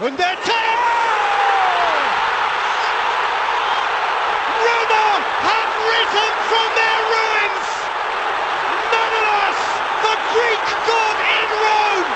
Under 10! Roma have risen from their ruins! Manolas, the Greek god in Rome!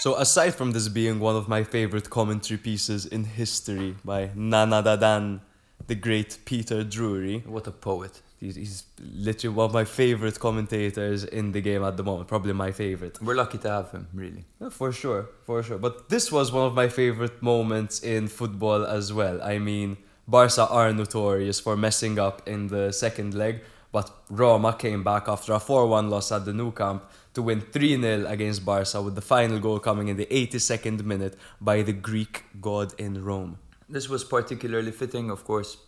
So aside from this being one of my favorite commentary pieces in history by Nana Dadan, the great Peter Drury, What a poet. He's, he's literally one of my favorite commentators in the game at the moment, probably my favorite. We're lucky to have him, really. Yeah, for sure, for sure. But this was one of my favorite moments in football as well. I mean, Barca are notorious for messing up in the second leg, but Roma came back after a 4 1 loss at the Nou Camp to win 3 0 against Barca, with the final goal coming in the 82nd minute by the Greek god in Rome. This was particularly fitting, of course.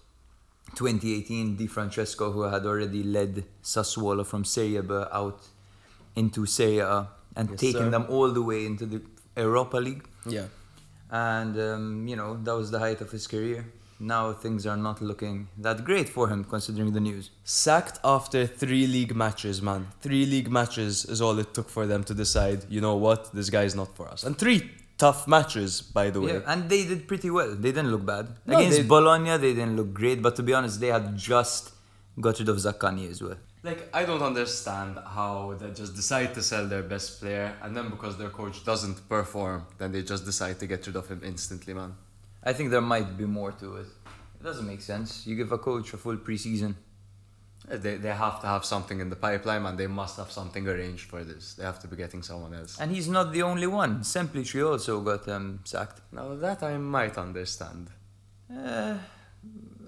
2018, Di Francesco, who had already led Sassuolo from Serie B out into Serie A and Yes, taken sir. them all the way into the Europa League. Yeah. And, um, you know, that was the height of his career. Now things are not looking that great for him, considering the news. Sacked after three league matches, man. Three league matches is all it took for them to decide, you know what, this guy's not for us. And three tough matches, by the way. Yeah, and they did pretty well. They didn't look bad. No, Against they- Bologna, they didn't look great, but to be honest, they had just got rid of Zaccagni as well. Like, I don't understand how they just decide to sell their best player, and then because their coach doesn't perform, then they just decide to get rid of him instantly, man. I think there might be more to it. It doesn't make sense. You give a coach a full preseason. They, they have to have something in the pipeline, and they must have something arranged for this. They have to be getting someone else. And he's not the only one. Semplici also got um, sacked. Now, that I might understand. Uh,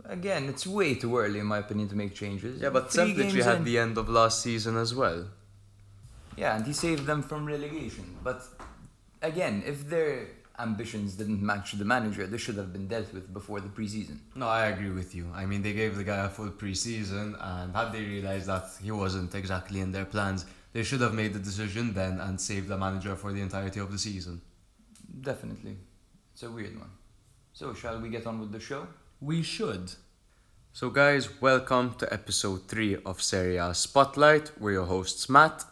again, it's way too early, in my opinion, to make changes. Yeah, but Three Semplici had in. the end of last season as well. Yeah, and he saved them from relegation. But again, if their ambitions didn't match the manager, this should have been dealt with before the preseason. No, I agree with you. I mean, they gave the guy a full preseason, and had they realized that he wasn't exactly in their plans, they should have made the decision then and saved the manager for the entirety of the season. Definitely. It's a weird one. So, shall we get on with the show? We should. So, guys, welcome to episode 3 of Serie A Spotlight. We're your hosts, Matt.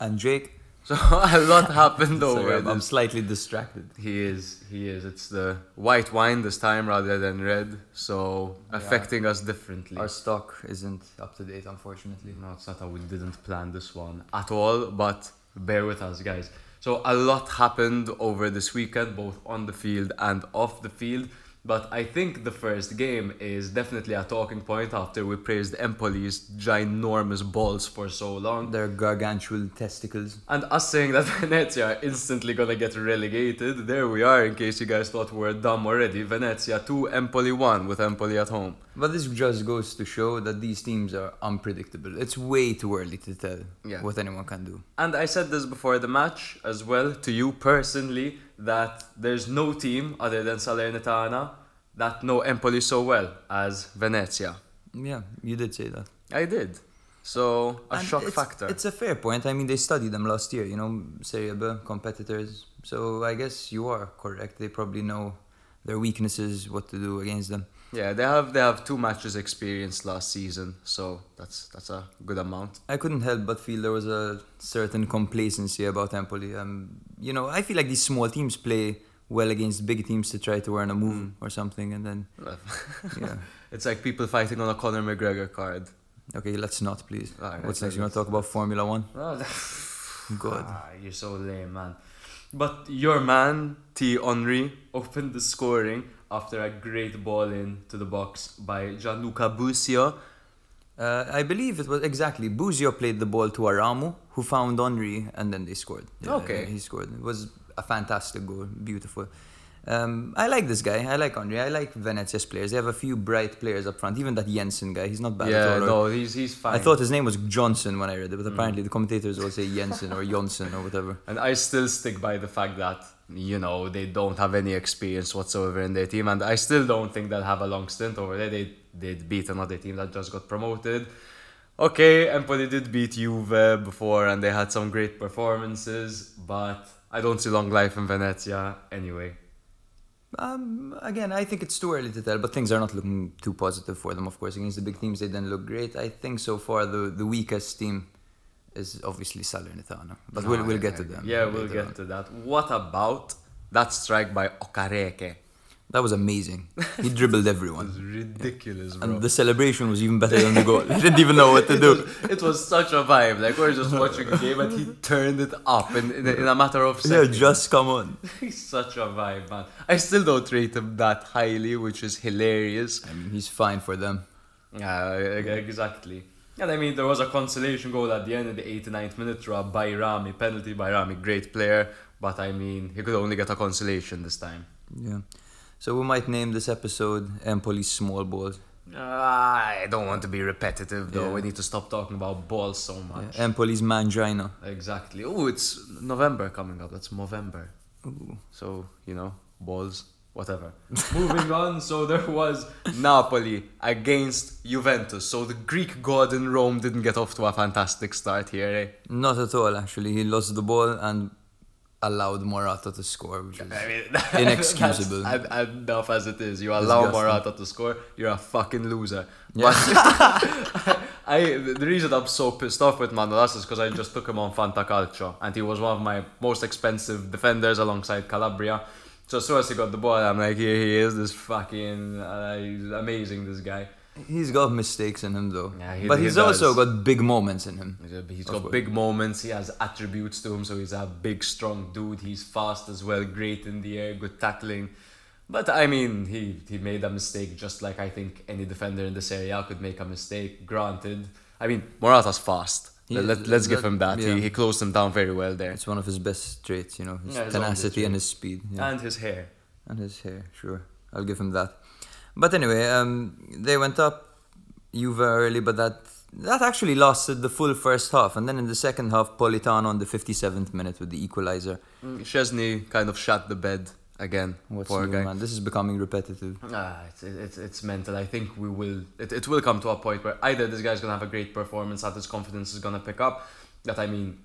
And Jake? So, a lot happened Sorry, over I'm, I'm slightly distracted. He is, he is. It's the white wine this time rather than red, so affecting us differently. Our stock isn't up to date, unfortunately. No, it's not how we didn't plan this one at all, but bear with us, guys. So, a lot happened over this weekend, both on the field and off the field. But I think the first game is definitely a talking point after we praised Empoli's ginormous balls for so long. Their gargantuan testicles. And us saying that Venezia are instantly gonna get relegated, there we are, in case you guys thought we were dumb already. Venezia 2, Empoli 1, with Empoli at home. But this just goes to show that these teams are unpredictable. It's way too early to tell Yeah. what anyone can do. And I said this before the match as well to you personally that there's no team other than Salernitana that know Empoli so well as Venezia. Yeah, you did say that. I did. So a And shock it's, factor. It's a fair point. I mean, they studied them last year, you know, Serie B competitors. So I guess you are correct. They probably know their weaknesses, what to do against them. Yeah, they have they have two matches experience last season, so that's that's a good amount. I couldn't help but feel there was a certain complacency about Empoli. Um, you know, I feel like these small teams play well against big teams to try to earn a move Mm. or something, and then yeah. it's like people fighting on a Conor McGregor card. Okay, let's not, please. Alright, What's next? You want to talk about Formula One? Good. Ah, you're so lame, man. But your man, T. Henry, opened the scoring after a great ball in to the box by Gianluca Busio. Uh, I believe it was exactly Busio played the ball to Aramu, who found Henry, and then they scored. Okay. he scored. It was a fantastic goal, beautiful. Um, I like this guy. I like Henry. I like Venezia's players. They have a few bright players up front. Even that Jensen guy, he's not bad yeah, at all. no, he's he's fine. I thought his name was Johnson when I read it, but Mm. apparently the commentators all say Jensen or Jonsen or whatever. and I still stick by the fact that you know they don't have any experience whatsoever in their team, and I still don't think they'll have a long stint over there. They did beat another team that just got promoted. Okay, Empoli did beat Juve before, and they had some great performances, but I don't see long life in Venezia anyway. Um, again, I think it's too early to tell, but things are not looking too positive for them. Of course, against the big teams, they didn't look great. I think so far the the weakest team is obviously Salernitana. But we'll, we'll get to them. Yeah, we'll get on. to that. What about that strike by Okereke? That was amazing. He dribbled It everyone. was ridiculous, bro. And the celebration was even better than the goal. He didn't even know what to it, do. was, it was such a vibe. Like we're just watching a game and he turned it up in, in, a, in a matter of Yeah, seconds. just come on. He's such a vibe, man. I still don't rate him that highly, which is hilarious. I mean, he's fine for them. Yeah, exactly. And I mean, there was a consolation goal at the end of the 89th minute through a Bajrami penalty. Bajrami, great player, but I mean, he could only get a consolation this time. Yeah. So we might name this episode Empoli's Small Balls. Ah, I don't want to be repetitive though. Yeah. We need to stop talking about balls so much. Empoli's Mangina. Exactly. Oh, it's November coming up. That's November. Ooh. So, you know, balls, whatever. Moving on, so there was Napoli against Juventus. So the Greek god in Rome didn't get off to a fantastic start here, eh? Not at all, actually. He lost the ball and allowed Morata to score, which is I mean, Inexcusable. that's en- enough as it is. You allow Disgusting. Morata to score, you're a fucking loser. Yeah. But I, the reason I'm so pissed off with Manolas is because I just took him on Fantacalcio, and he was one of my most expensive defenders alongside Calabria. So as soon as he got the ball, I'm like, here he is, this fucking, uh, he's amazing, this guy. He's got mistakes in him, though. Yeah, he- but he he's also got big moments in him. He's, a- he's Of got course. big moments. He has attributes to him, so he's a big, strong dude. He's fast as well, great in the air, good tackling. But I mean, he he made a mistake, just like I think any defender in this area could make a mistake. Granted, I mean Morata's fast. Yeah, Let, let, us give him that. yeah. He, he closed him down very well there, It's one of his best traits, you know, his Yeah, his own tenacity and his speed. Yeah. and his hair. And his hair, sure. I'll give him that. But anyway, um, they went up Juve early, but that that actually lasted the full first half. And then in the second half, Politano on the 57th minute with the equalizer. Mm, Szczesny kind of shut the bed again. What's poor new, guy. man? This is becoming repetitive. Ah, it's, it's it's mental. I think we will. It, it will come to a point where either this guy's gonna have a great performance, that his confidence is gonna pick up. That I mean,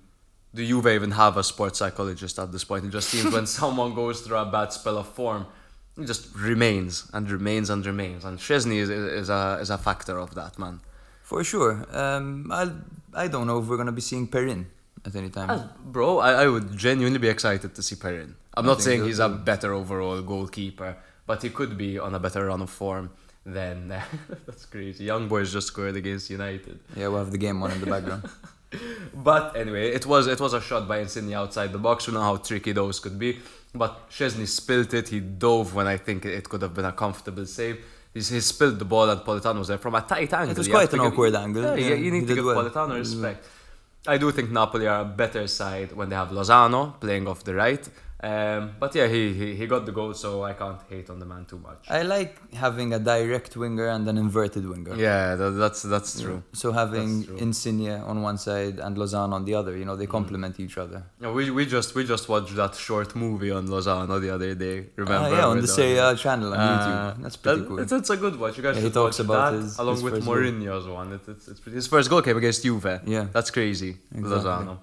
do Juve even have a sports psychologist at this point? It just seems when someone goes through a bad spell of form, it just remains and remains and remains. And Szczesny is, is, is a is a factor of that man. For sure. Um, I I don't know if we're gonna be seeing Perin at any time. Ah, Bro, I, I would genuinely be excited to see Perin. I'm not saying he's a better overall goalkeeper, but he could be on a better run of form than. that's crazy. Young boys just scored against United. Yeah, we'll have the game on in the background. But anyway, it was it was a shot by Insigne outside the box. We know how tricky those could be. But Szczesny spilt it. He dove when I think it could have been a comfortable save. He, he spilled the ball and Politano was there from a tight angle. It was quite an give- awkward angle. Yeah, Yeah, you, need to give well. Politano well. respect. I do think Napoli are a better side when they have Lozano playing off the right. Um, but yeah, he, he he got the goal, so I can't hate on the man too much. I like having a direct winger and an inverted winger. yeah, that, that's that's true. So having That's true. Mm. Insigne on one side and Lozano on the other, you know, they complement each other. Yeah, we, we just we just watched that short movie on Lozano the other day. Remember? Ah, yeah, on the Serie A channel on Uh, YouTube. That's pretty that- cool. It's, it's a good watch. You guys Yeah, he should talks watch about that his- along his with first goal. Mourinho's one. It, it's, it's pretty, his first goal came against Juve. Yeah. that's crazy. Exactly. Lozano.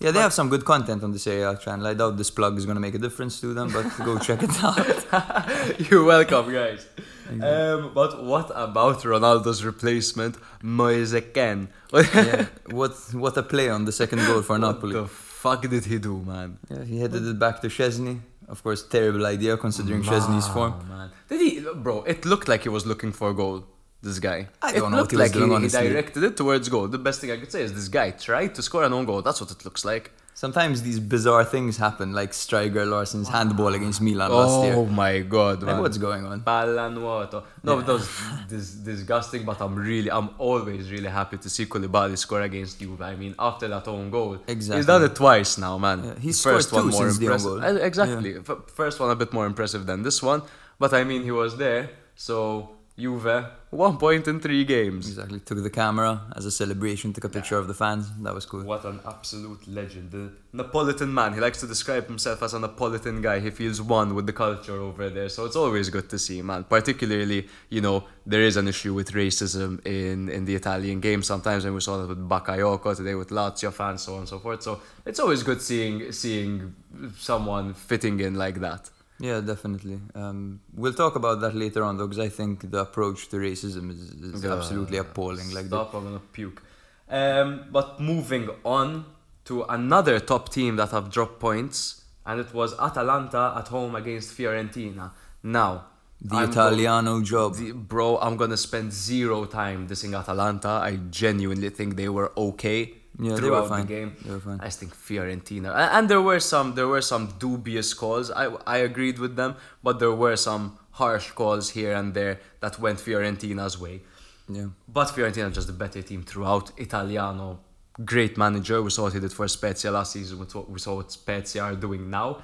Yeah, they have some good content on this Serie A channel. I doubt this plug is going to make a difference to them, but go check it out. You're welcome, guys. Um, but what about Ronaldo's replacement, Moise Kean? yeah, what what a play on the second goal for what Napoli. the fuck did he do, man? Yeah, he headed it back to Szczesny. Of course, terrible idea considering Szczesny's form. Man. Did he, bro? It looked like he was looking for a goal. This guy. I it don't know what he was like doing, he, honestly. he directed it towards goal. The best thing I could say is this guy tried to score an own goal. That's what it looks like. Sometimes these bizarre things happen, like Striker Larson's handball against Milan last year. Oh my god, Like, what's going on? Palla nuoto. No, that was dis- disgusting, but I'm really, I'm always really happy to see Koulibaly score against Juve. I mean, after that own goal, Exactly. he's done it twice now, man. Yeah, he's first scored one two more since the own impressive. goal. Uh, Exactly. F- First one a bit more impressive than this one, but I mean, he was there. So Juve, one point in three games. Exactly. Took the camera as a celebration, took a picture of the fans. That was cool. What an absolute legend. The Napolitan man. He likes to describe himself as a Napolitan guy. He feels one with the culture over there. So it's always good to see, man. Particularly, you know, there is an issue with racism in, in the Italian game sometimes, and we saw that with Bakayoko today with Lazio fans, so on and so forth. So it's always good seeing seeing someone fitting in like that. Yeah, definitely. Um, we'll talk about that later on, though, because I think the approach to racism is, is absolutely appalling. Like, the, Stop, I'm gonna puke. Um, but moving on to another top team that have dropped points, and it was Atalanta at home against Fiorentina. Now, The I'm Italiano job. the- bro, I'm gonna spend zero time dissing Atalanta. I genuinely think they were okay Yeah, they throughout were fine. the game. They were fine. I think Fiorentina, and there were some there were some dubious calls. I I agreed with them, but there were some harsh calls here and there that went Fiorentina's way. yeah. But Fiorentina just a better team throughout. Italiano, great manager. We saw what he did for Spezia last season. We saw, we saw what Spezia are doing now.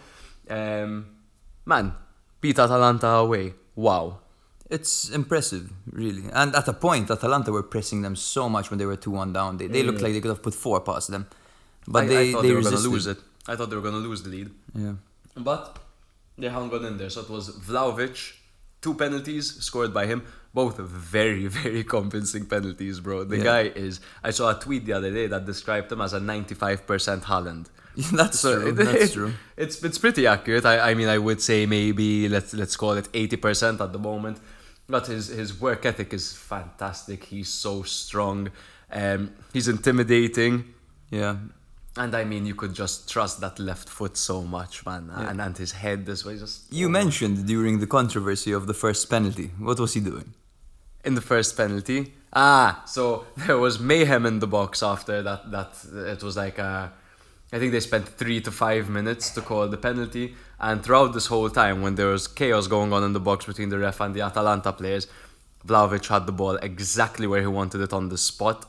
Um, man, beat Atalanta away. Wow. It's impressive, really. And at a point, Atalanta were pressing them so much when they were 2 1 down. They, they looked like they could have put four past them. But I, they, I thought they, they, were gonna lose it. I thought they were gonna lose the lead. Yeah. But they hung on in there. So it was Vlahovic, two penalties scored by him, both very, very convincing penalties, bro. The Yeah. guy is. I saw a tweet the other day that described him as a 95% Haaland. That's So true. it- That's it- true. It's it's pretty accurate. I, I mean I would say maybe let's let's call it 80% at the moment. But his his work ethic is fantastic. He's so strong. Um, he's intimidating. Yeah. And I mean, you could just trust that left foot so much, man. Yeah. And, and his head this way, just. You oh. mentioned during the controversy of the first penalty. What was he doing? in the first penalty. Ah, so there was mayhem in the box after that. That it was like uh, I think they spent three to five minutes to call the penalty, and throughout this whole time, when there was chaos going on in the box between the ref and the Atalanta players, Vlahovic had the ball exactly where he wanted it on the spot,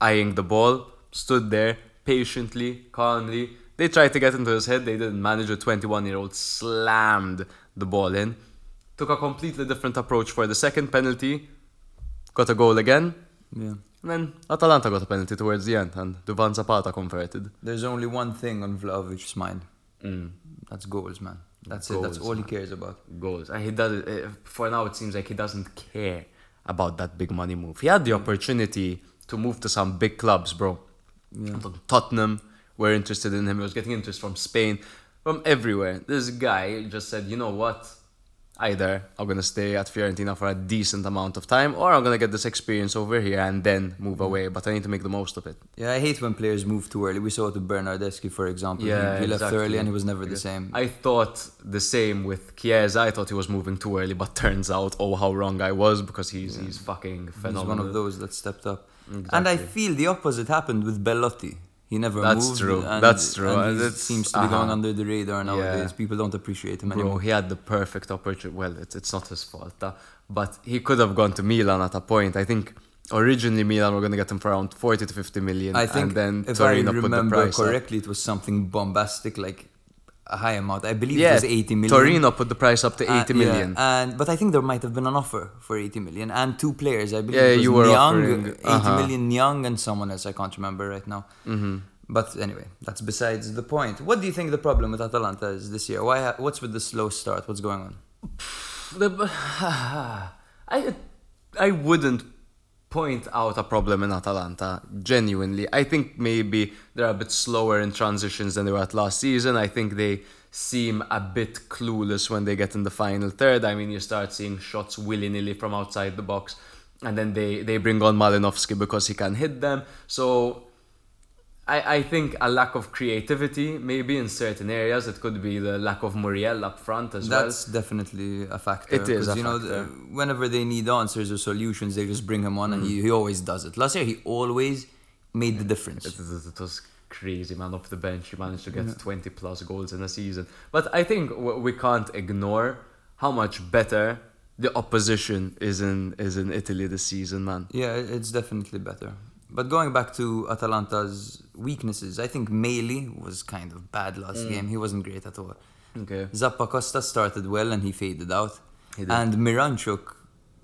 eyeing the ball, stood there patiently, calmly. They tried to get into his head, they didn't manage. A 21 year old slammed the ball in. Took a completely different approach for the second penalty, got a goal again, Yeah. Then Atalanta got a penalty towards the end, and Duvan Zapata converted. There's only one thing on Vlahovic's mind. Mm. That's goals, man. That's it. That's Goals, all he cares about. Goals. And he does it, for now, it seems like he doesn't care about that big money move. He had the opportunity to move to some big clubs, bro. Yeah. Tottenham were interested in him. He was getting interest from Spain, from everywhere. This guy just said, you know what? Either I'm gonna stay at Fiorentina for a decent amount of time, or I'm gonna get this experience over here and then move mm. away. But I need to make the most of it. Yeah, I hate when players move too early. We saw it with Bernardeschi, for example. Yeah, he, he left exactly. early and he was never the same. I thought the same with Chiesa. I thought he was moving too early, but turns out, oh, how wrong I was because he's he's fucking phenomenal. He's one of those that stepped up. Exactly. And I feel the opposite happened with Belotti. He never That's moved. true. That's true. And And he it's- seems to be going uh-huh. under the radar nowadays. Yeah. People don't appreciate him Bro, anymore. he had the perfect opportunity. Well, it's, it's not his fault, uh, but he could have gone to Milan at a point. I think originally Milan were going to get him for around 40 to 50 million. I think and then if I Torino the remember price up. correctly, it was something bombastic, like a high amount. I believe Yeah, it was 80 million. Torino put the price up to Uh, 80 yeah, and but I think there might have been an offer for 80 million and two players. I believe Yeah, it was you were Niang, offering- 80 uh-huh. million Niang and someone else. I can't remember right now. Mm-hmm. But anyway, that's besides the point. What do you think the problem with Atalanta is this year? Why? Ha- what's with the slow start? What's going on? The- I I wouldn't point out a problem in Atalanta genuinely. I think maybe they're a bit slower in transitions than they were at last season. I think they seem a bit clueless when they get in the final third. I mean, you start seeing shots willy nilly from outside the box, and then they they bring on Malinovsky because he can hit them. So. I, I think a lack of creativity, maybe in certain areas, it could be the lack of Muriel up front as well. That's definitely a factor. It is you know, factor. whenever they need answers or solutions, they just bring him on, and mm. he, he always does it. Last year, he always made the difference. It, it, it was crazy, man. Off the bench, he managed to get 20 plus goals in a season. But I think w- we can't ignore how much better the opposition is in is in Italy this season, man. Yeah, it's definitely better. But going back to Atalanta's weaknesses, I think Maehle was kind of bad last game. He wasn't great at all. Okay. Zappacosta started well and he faded out. He did. And Miranchuk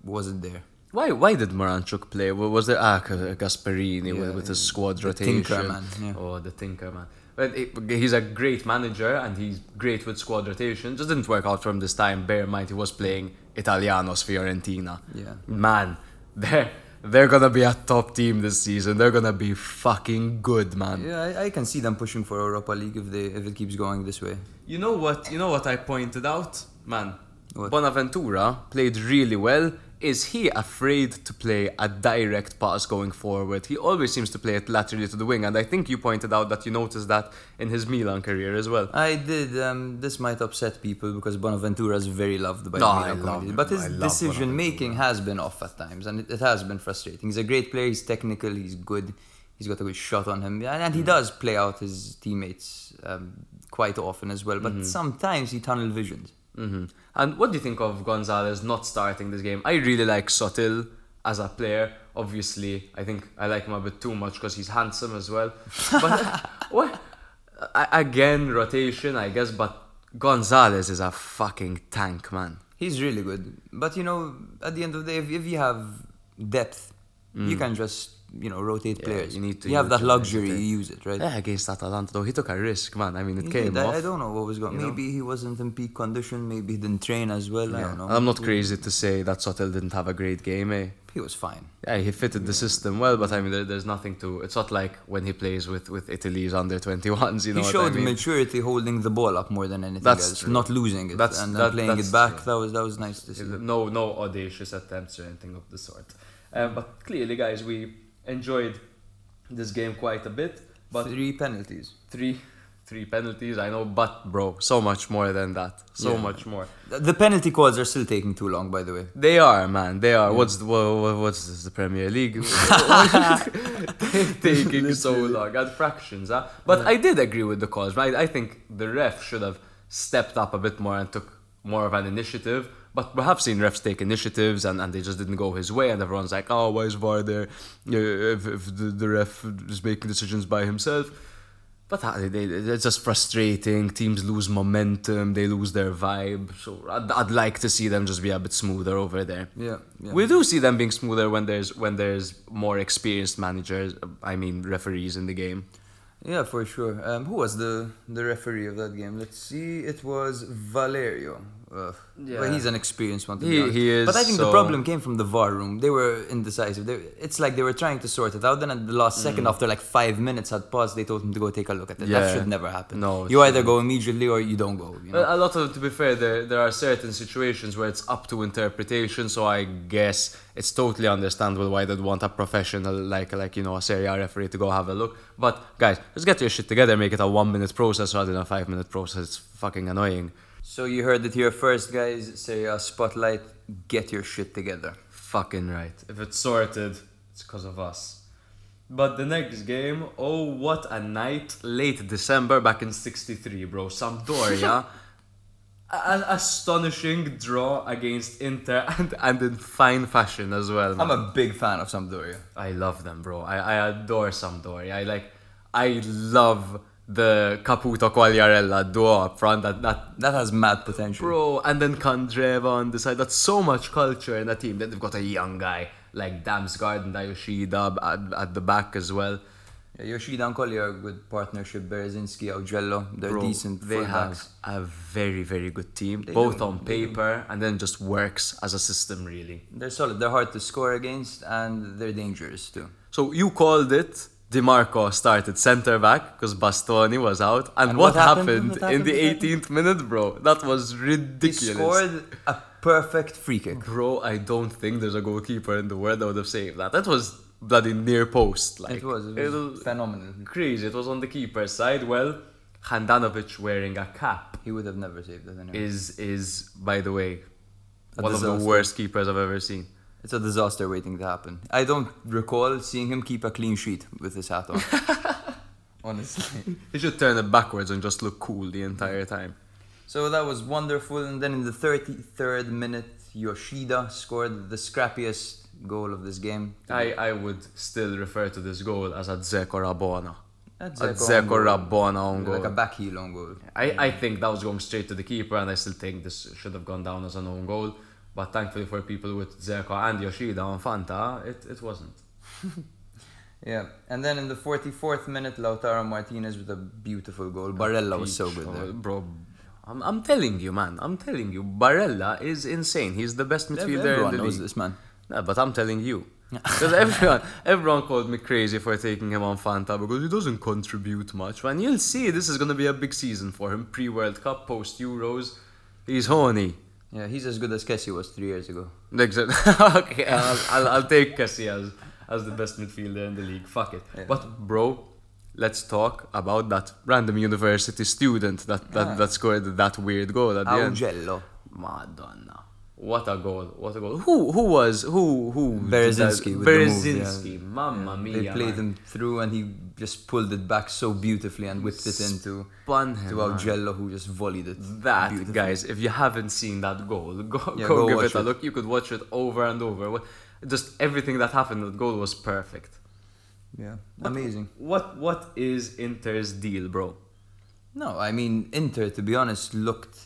wasn't there. Why why did Miranchuk play? Was there ah Gasperini Yeah, with, with his squad the rotation? tinker man, yeah. Oh, the tinker man. But it, he's a great manager and he's great with squad rotation. Just didn't work out for him this time. Bear in mind he was playing Italianos Fiorentina. Yeah. Man, they're they're gonna be a top team this season. They're gonna be fucking good, man. Yeah, I, I can see them pushing for Europa League if they if it keeps going this way. You know what? You know what I pointed out, man. What? Bonaventura played really well. Is he afraid to play a direct pass going forward? He always seems to play it laterally to the wing, and I think you pointed out that you noticed that in his Milan career as well. I did. Um, this might upset people because Bonaventura is very loved by No, Milan love. But his decision making has been off at times, and it, it has been frustrating. He's a great player. He's technical. He's good. He's got a good shot on him, and, and he does play out his teammates um, quite often as well. But sometimes he tunnel visions. Hmm And what do you think of Gonzalez not starting this game? I really like Sottil as a player. Obviously, I think I like him a bit too much because he's handsome as well. But what? I- Again, rotation, I guess. But Gonzalez is a fucking tank, man. He's really good. But you know, at the end of the day, if, if you have depth, you can just you know rotate. Yeah, players. you need to You have that luxury. You use it, right? Yeah, against Atalanta though, he took a risk, man. I mean, it He came did. I, off. I don't know what was going. you know? Maybe he wasn't in peak condition. Maybe he didn't train as well. I don't know. I'm not crazy to say that Sottil didn't have a great game, eh? He was fine. Yeah, he fitted the system well, but I mean, there, there's nothing to. It's not like when he plays with with Italy's under 21s. You know he showed I mean? maturity holding the ball up more than anything That's else, true. not losing it That's- and, that- playing it back. true. That was that was nice to see. No, no audacious attempts or anything of the sort. Um, but clearly, guys, we enjoyed this game quite a bit. But Three penalties. three, three penalties. I know, but bro, so much more than that. So Yeah. much more. The- penalty calls are still taking too long, by the way. They are, man. They are. What's the, what, what's this, the Premier League? Taking so long at fractions, huh? But I did agree with the calls, right? I think the ref should have stepped up a bit more and took more of an initiative. But we have seen refs take initiatives and, and they just didn't go his way, and everyone's like, oh, why is VAR there if, if the, the ref is making decisions by himself? But it's just frustrating. Teams lose momentum, they lose their vibe. So I'd, I'd like to see them just be a bit smoother over there. Yeah, yeah. We do see them being smoother when there's when there's more experienced managers. I mean referees in the game. Yeah, for sure. Um, who was the the referee of that game? Let's see. It was Valerio. Ugh. Yeah. Well, he's an experienced one. He- he is, But I think the problem came from the VAR room. They were indecisive. They, it's like they were trying to sort it out. Then at the last second, after like five minutes had passed, they told him to go take a look at it. Mm. Yeah. That should never happen. No, you either go immediately or you don't go. You know? A lot of, to be fair, there there are certain situations where it's up to interpretation. So I guess it's totally understandable why they'd want a professional like like you know a Serie A referee to go have a look. But guys, just get your shit together. Make it a one minute process rather than a five minute process. It's fucking annoying. So you heard it here first, guys. Say uh, spotlight. Get your shit together. Fucking right. If it's sorted, it's because of us. But the next game, oh what a night! Late December back in '63, bro. Sampdoria, an astonishing draw against Inter, and and in fine fashion as well. I'm a big fan of Sampdoria. I love them, bro. I, I adore Sampdoria. I like, I love the Caputo Quagliarella duo up front. That that That has mad potential. bro, and then Candreva on the side. That's so much culture in the team. Then they've got a young guy like Damsgaard and Yoshida at, at the back as well. Yeah, Yoshida and Colley are a good partnership. Bereszynski, Augello, they're Bro, decent. They have a very very good team, They both do, on paper and then just works as a system really. They're solid. They're hard to score against, and they're dangerous too. So you called it. Dimarco started centre back because Bastoni was out, and, And what, what happened? happened, What in the happened? 18th minute, bro? That was ridiculous. He scored a perfect free kick. Bro, I don't think there's a goalkeeper in the world that would have saved that. That was bloody near post. Like it was, it was phenomenal. crazy. It was on the keeper's side. Well, Handanovic wearing a cap He would have never saved it anyway. is is by the way A one of the worst keepers I've ever seen. It's a disaster waiting to happen. I don't recall seeing him keep a clean sheet with his hat on. Honestly. He should turn it backwards and just look cool the entire time. So that was wonderful. And then in the 33rd minute, Yoshida scored the scrappiest goal of this game. I, I would still refer to this goal as a Dzeko Rabona. A goal. Rabona on goal. Like a back heel on goal. I, I think that was going straight to the keeper, and I still think this should have gone down as an own goal. But thankfully for people with Dzeko and Yoshida on Fanta, it, it wasn't. Yeah, and then in the 44th minute, Lautaro Martinez with a beautiful goal. Barella was so good there. Bro, I'm, I'm telling you, man. I'm telling you. Barella is insane. He's the best midfielder Everyone in the knows league. this man. No, but I'm telling you. Because everyone, everyone called me crazy for taking him on Fanta because he doesn't contribute much. Man, you'll see this is going to be a big season for him. Pre World Cup, post Euros. He's horny. Yeah, he's as good as Kessie was three years ago. Exactly. okay, I'll, I'll, I'll take Kessie as, as the best midfielder in the league. Fuck it. Yeah. But, bro, let's talk about that random university student that, that, Ah. that scored that weird goal at. Augello. Madonna. What a goal! What a goal! Who who was who who? Bereszynski the yeah. Mamma mia! They played man. him through and he just pulled it back so beautifully and whipped it into Spun him, to. Augello who just volleyed it. That guys, if you haven't seen that goal, go, Yeah, go, go give it a it. look. You could watch it over and over. Just everything that happened. That goal was perfect. Yeah, amazing. What what is Inter's deal, bro? No, I mean Inter. To be honest, looked.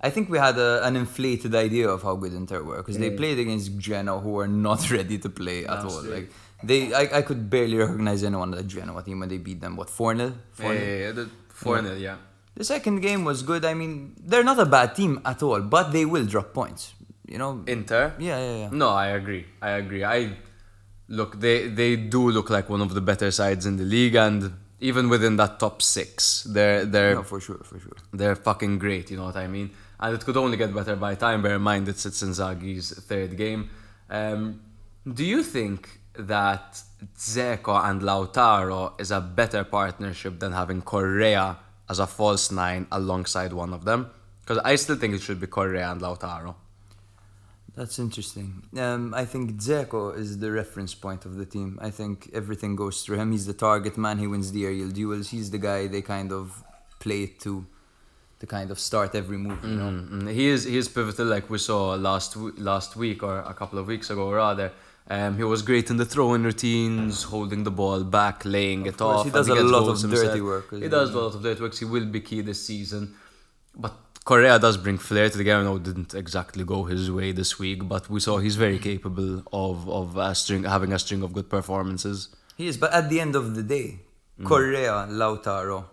I think we had a, an inflated idea of how good Inter were because they played against Genoa, who were not ready to play at all. Like they, I, I could barely recognize anyone at the Genoa team when they beat them. What four 0 Yeah, yeah, yeah, the four 0 yeah. The second game was good. I mean, they're not a bad team at all, but they will drop points. You know. Inter. yeah, yeah, yeah. No, I agree. I agree. I look. They they do look like one of the better sides in the league, and even within that top six, they're they're No, for sure, for sure. they're fucking great. You know what I mean? And it could only get better by time. Bear in mind it's Inzaghi's third game. Um, do you think that Dzeko and Lautaro is a better partnership than having Correa as a false nine alongside one of them? Because I still think it should be Correa and Lautaro. That's interesting. Um, I think Dzeko is the reference point of the team. I think everything goes through him. He's the target man. He wins the aerial duels. He's the guy they kind of play to, to kind of start every move. You know. Mm, He is he is pivotal, like we saw last last week or a couple of weeks ago, rather. Um, he was great in the throwing routines, holding the ball back, laying it course, off. he does a lot of dirty work He does a lot of dirty work. He will be key this season. But Correa does bring flair to the game. I know it didn't exactly go his way this week, but we saw he's very capable of of a string, having a string of good performances. He is, but at the end of the day, Correa, Lautaro,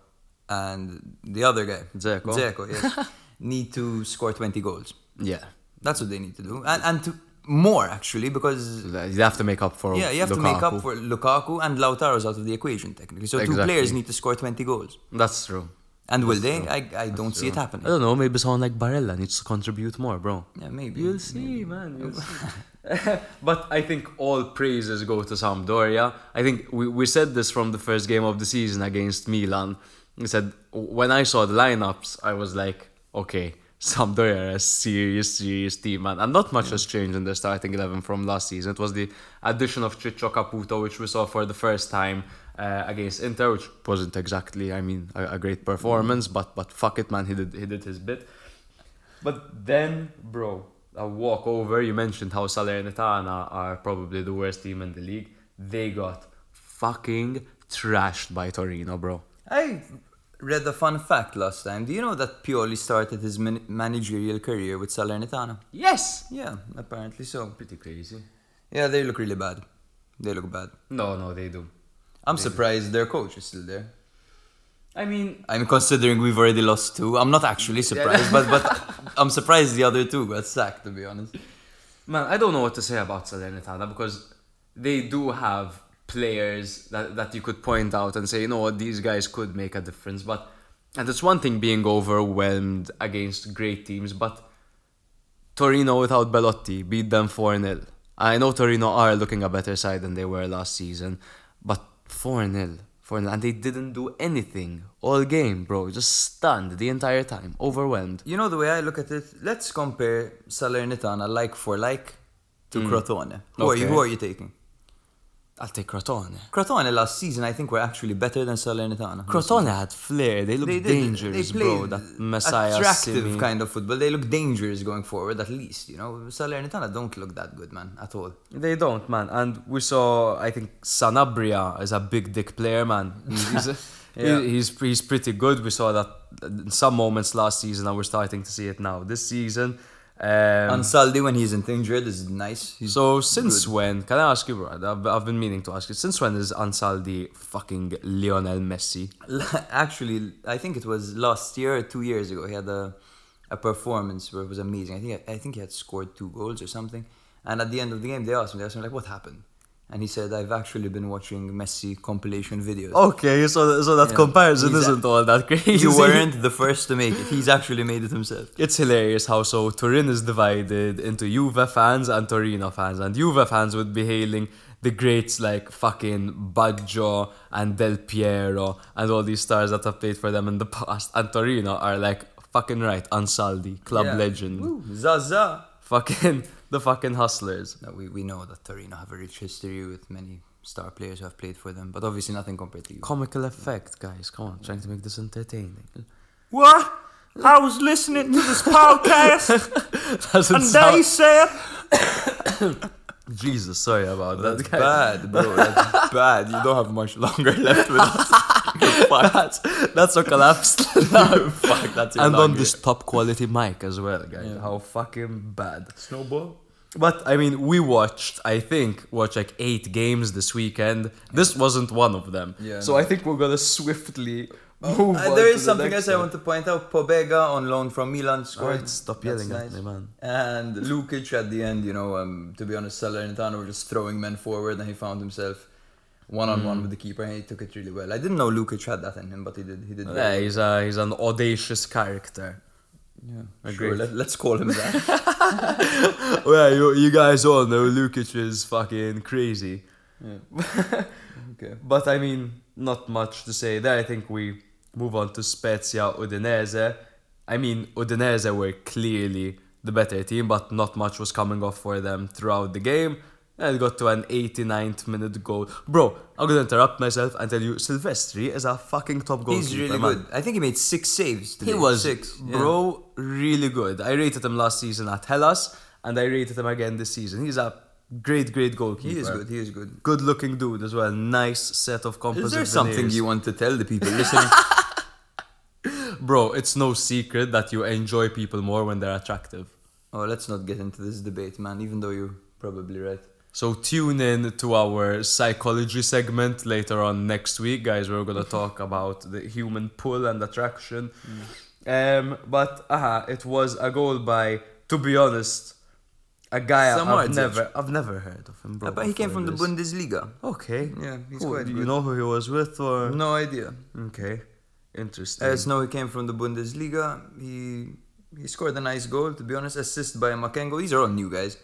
and the other guy, Dzeko. Dzeko, yes, need to score 20 goals. Yeah, That's what they need to do, and and to more actually because you have to make up for yeah, you have to make up for Lukaku and Lautaro's out of the equation technically. So two players need to score 20 goals. That's true. And will they? I, I don't see it happening. I don't know. Maybe someone like Barella needs to contribute more, bro. Yeah, maybe. You'll see, man. You'll see. but I think all praises go to Sampdoria. I think we, we said this from the first game of the season against Milan. We said when I saw the lineups, I was like, okay, Sampdoria are a serious, serious team, man. And not much has changed in their starting eleven from last season. It was the addition of Ciccio Caputo, which we saw for the first time uh, against Inter, which wasn't exactly, I mean, a, a great performance. But but fuck it, man. He did he did his bit. But then, bro, a walkover. You mentioned how Salernitana are probably the worst team in the league. They got fucking trashed by Torino, bro. I read a fun fact last time. Do you know that Pioli started his man- managerial career with Salernitana? Yes. Yeah, apparently so. Pretty crazy. Yeah, they look really bad. They look bad. No, no, they do. I'm surprised their coach is still there. I mean, I'm considering we've already lost two, I'm not actually surprised, but but I'm surprised the other two got sacked. To be honest, man, I don't know what to say about Salernitana because they do have players that, that you could point out and say, you know what, these guys could make a difference. But and it's one thing being overwhelmed against great teams, but Torino without Belotti beat them 4 0. I know Torino are looking a better side than they were last season, but 4 0. 4 0. And they didn't do anything all game, bro. Just stunned the entire time, overwhelmed. you know the way I look at it. Let's compare Salernitana like for like to mm. Crotone. Who are you? Who are you taking? I'll take Crotone. Crotone last season, I think, were actually better than Salernitana. Crotone had flair. They looked They did. dangerous, they bro. That Messiah attractive Simy. kind of football. They look dangerous going forward, at least. You know, Salernitana don't look that good, man, at all. They don't, man. And we saw, I think, Sanabria is a big dick player, man. He's, he's, Yeah. he's, he's pretty good. We saw that in some moments last season, and we're starting to see it now. This season. Um, Ansaldi, when he's in Tingrid is nice. He's so since when? Can I ask you, bro? I've, I've been meaning to ask you. Since when is Ansaldi fucking Lionel Messi? Actually, I think it was last year or two years ago. He had a, a performance where it was amazing. I think I think he had scored two goals or something. And at the end of the game, they asked me, they asked me like, "What happened?" And he said, "I've actually been watching Messi compilation videos." Okay, so so that Yeah. comparison He's a- isn't all that crazy. You weren't the first to make it. He's actually made it himself. It's hilarious how so Turin is divided into Juve fans and Torino fans, and Juve fans would be hailing the greats like fucking Baggio and Del Piero and all these stars that have played for them in the past, and Torino are like fucking right, Ansaldi, club Yeah. legend, Woo, Zaza. fucking the fucking hustlers. No, we, we know that Torino have a rich history with many star players who have played for them, but obviously nothing compared to you. Comical effect, guys. Come on, trying to make this entertaining. What? I was listening to this podcast Doesn't sound- said Jesus, sorry about that. That's guys. bad, bro. That's bad. You don't have much longer left with us. that's, that's a collapse. Fuck, that's and on this top quality mic as well, guys. Yeah. How fucking bad. snowball. But I mean, we watched, I think, watched like eight games this weekend. This wasn't one of them. Yeah, so no. I think we're gonna swiftly move Uh, there the something else I want to point out. Pobega on loan from Milan scored. Alright, stop That's yelling at nice. me, man. And Lukic at the end, you know, um, to be honest, Salernitana were just throwing men forward, and he found himself one on one with the keeper, and he took it really well. I didn't know Lukic had that in him, but he did. He did. Yeah, very he's a he's an audacious character. yeah. Agreed. Sure, let, let's call him that. well, you, you guys all know Lukic is fucking crazy. Yeah. okay. But I mean, not much to say there. I think we move on to Spezia, Udinese. I mean, Udinese were clearly the better team, but not much was coming off for them throughout the game. And it got to an 89th minute goal. Bro, I'm gonna interrupt myself and tell you, Silvestri is a fucking top goalkeeper. He's really man. good. I think he made six saves. Today. He was, six, yeah. bro, really good. I rated him last season at Hellas, and I rated him again this season. He's a great, great goalkeeper. He is good. He is good. Good looking dude as well. Nice set of composite Is there something you want to tell the people listening? Bro, it's no secret that you enjoy people more when they're attractive. oh, let's not get into this debate, man. Even though you're probably right. So tune in to our psychology segment later on next week, guys. We're gonna talk about the human pull and attraction. Um, but aha, it was a goal by, to be honest, a guy I've never, I've never heard of him, bro. but he came from the. Bundesliga. Okay. Yeah, he's Cool. quite Do good. you know who he was with, or No idea. okay, interesting. As no, he came from the Bundesliga. He he scored a nice goal. To be honest, assist by Makengo. These are all new guys,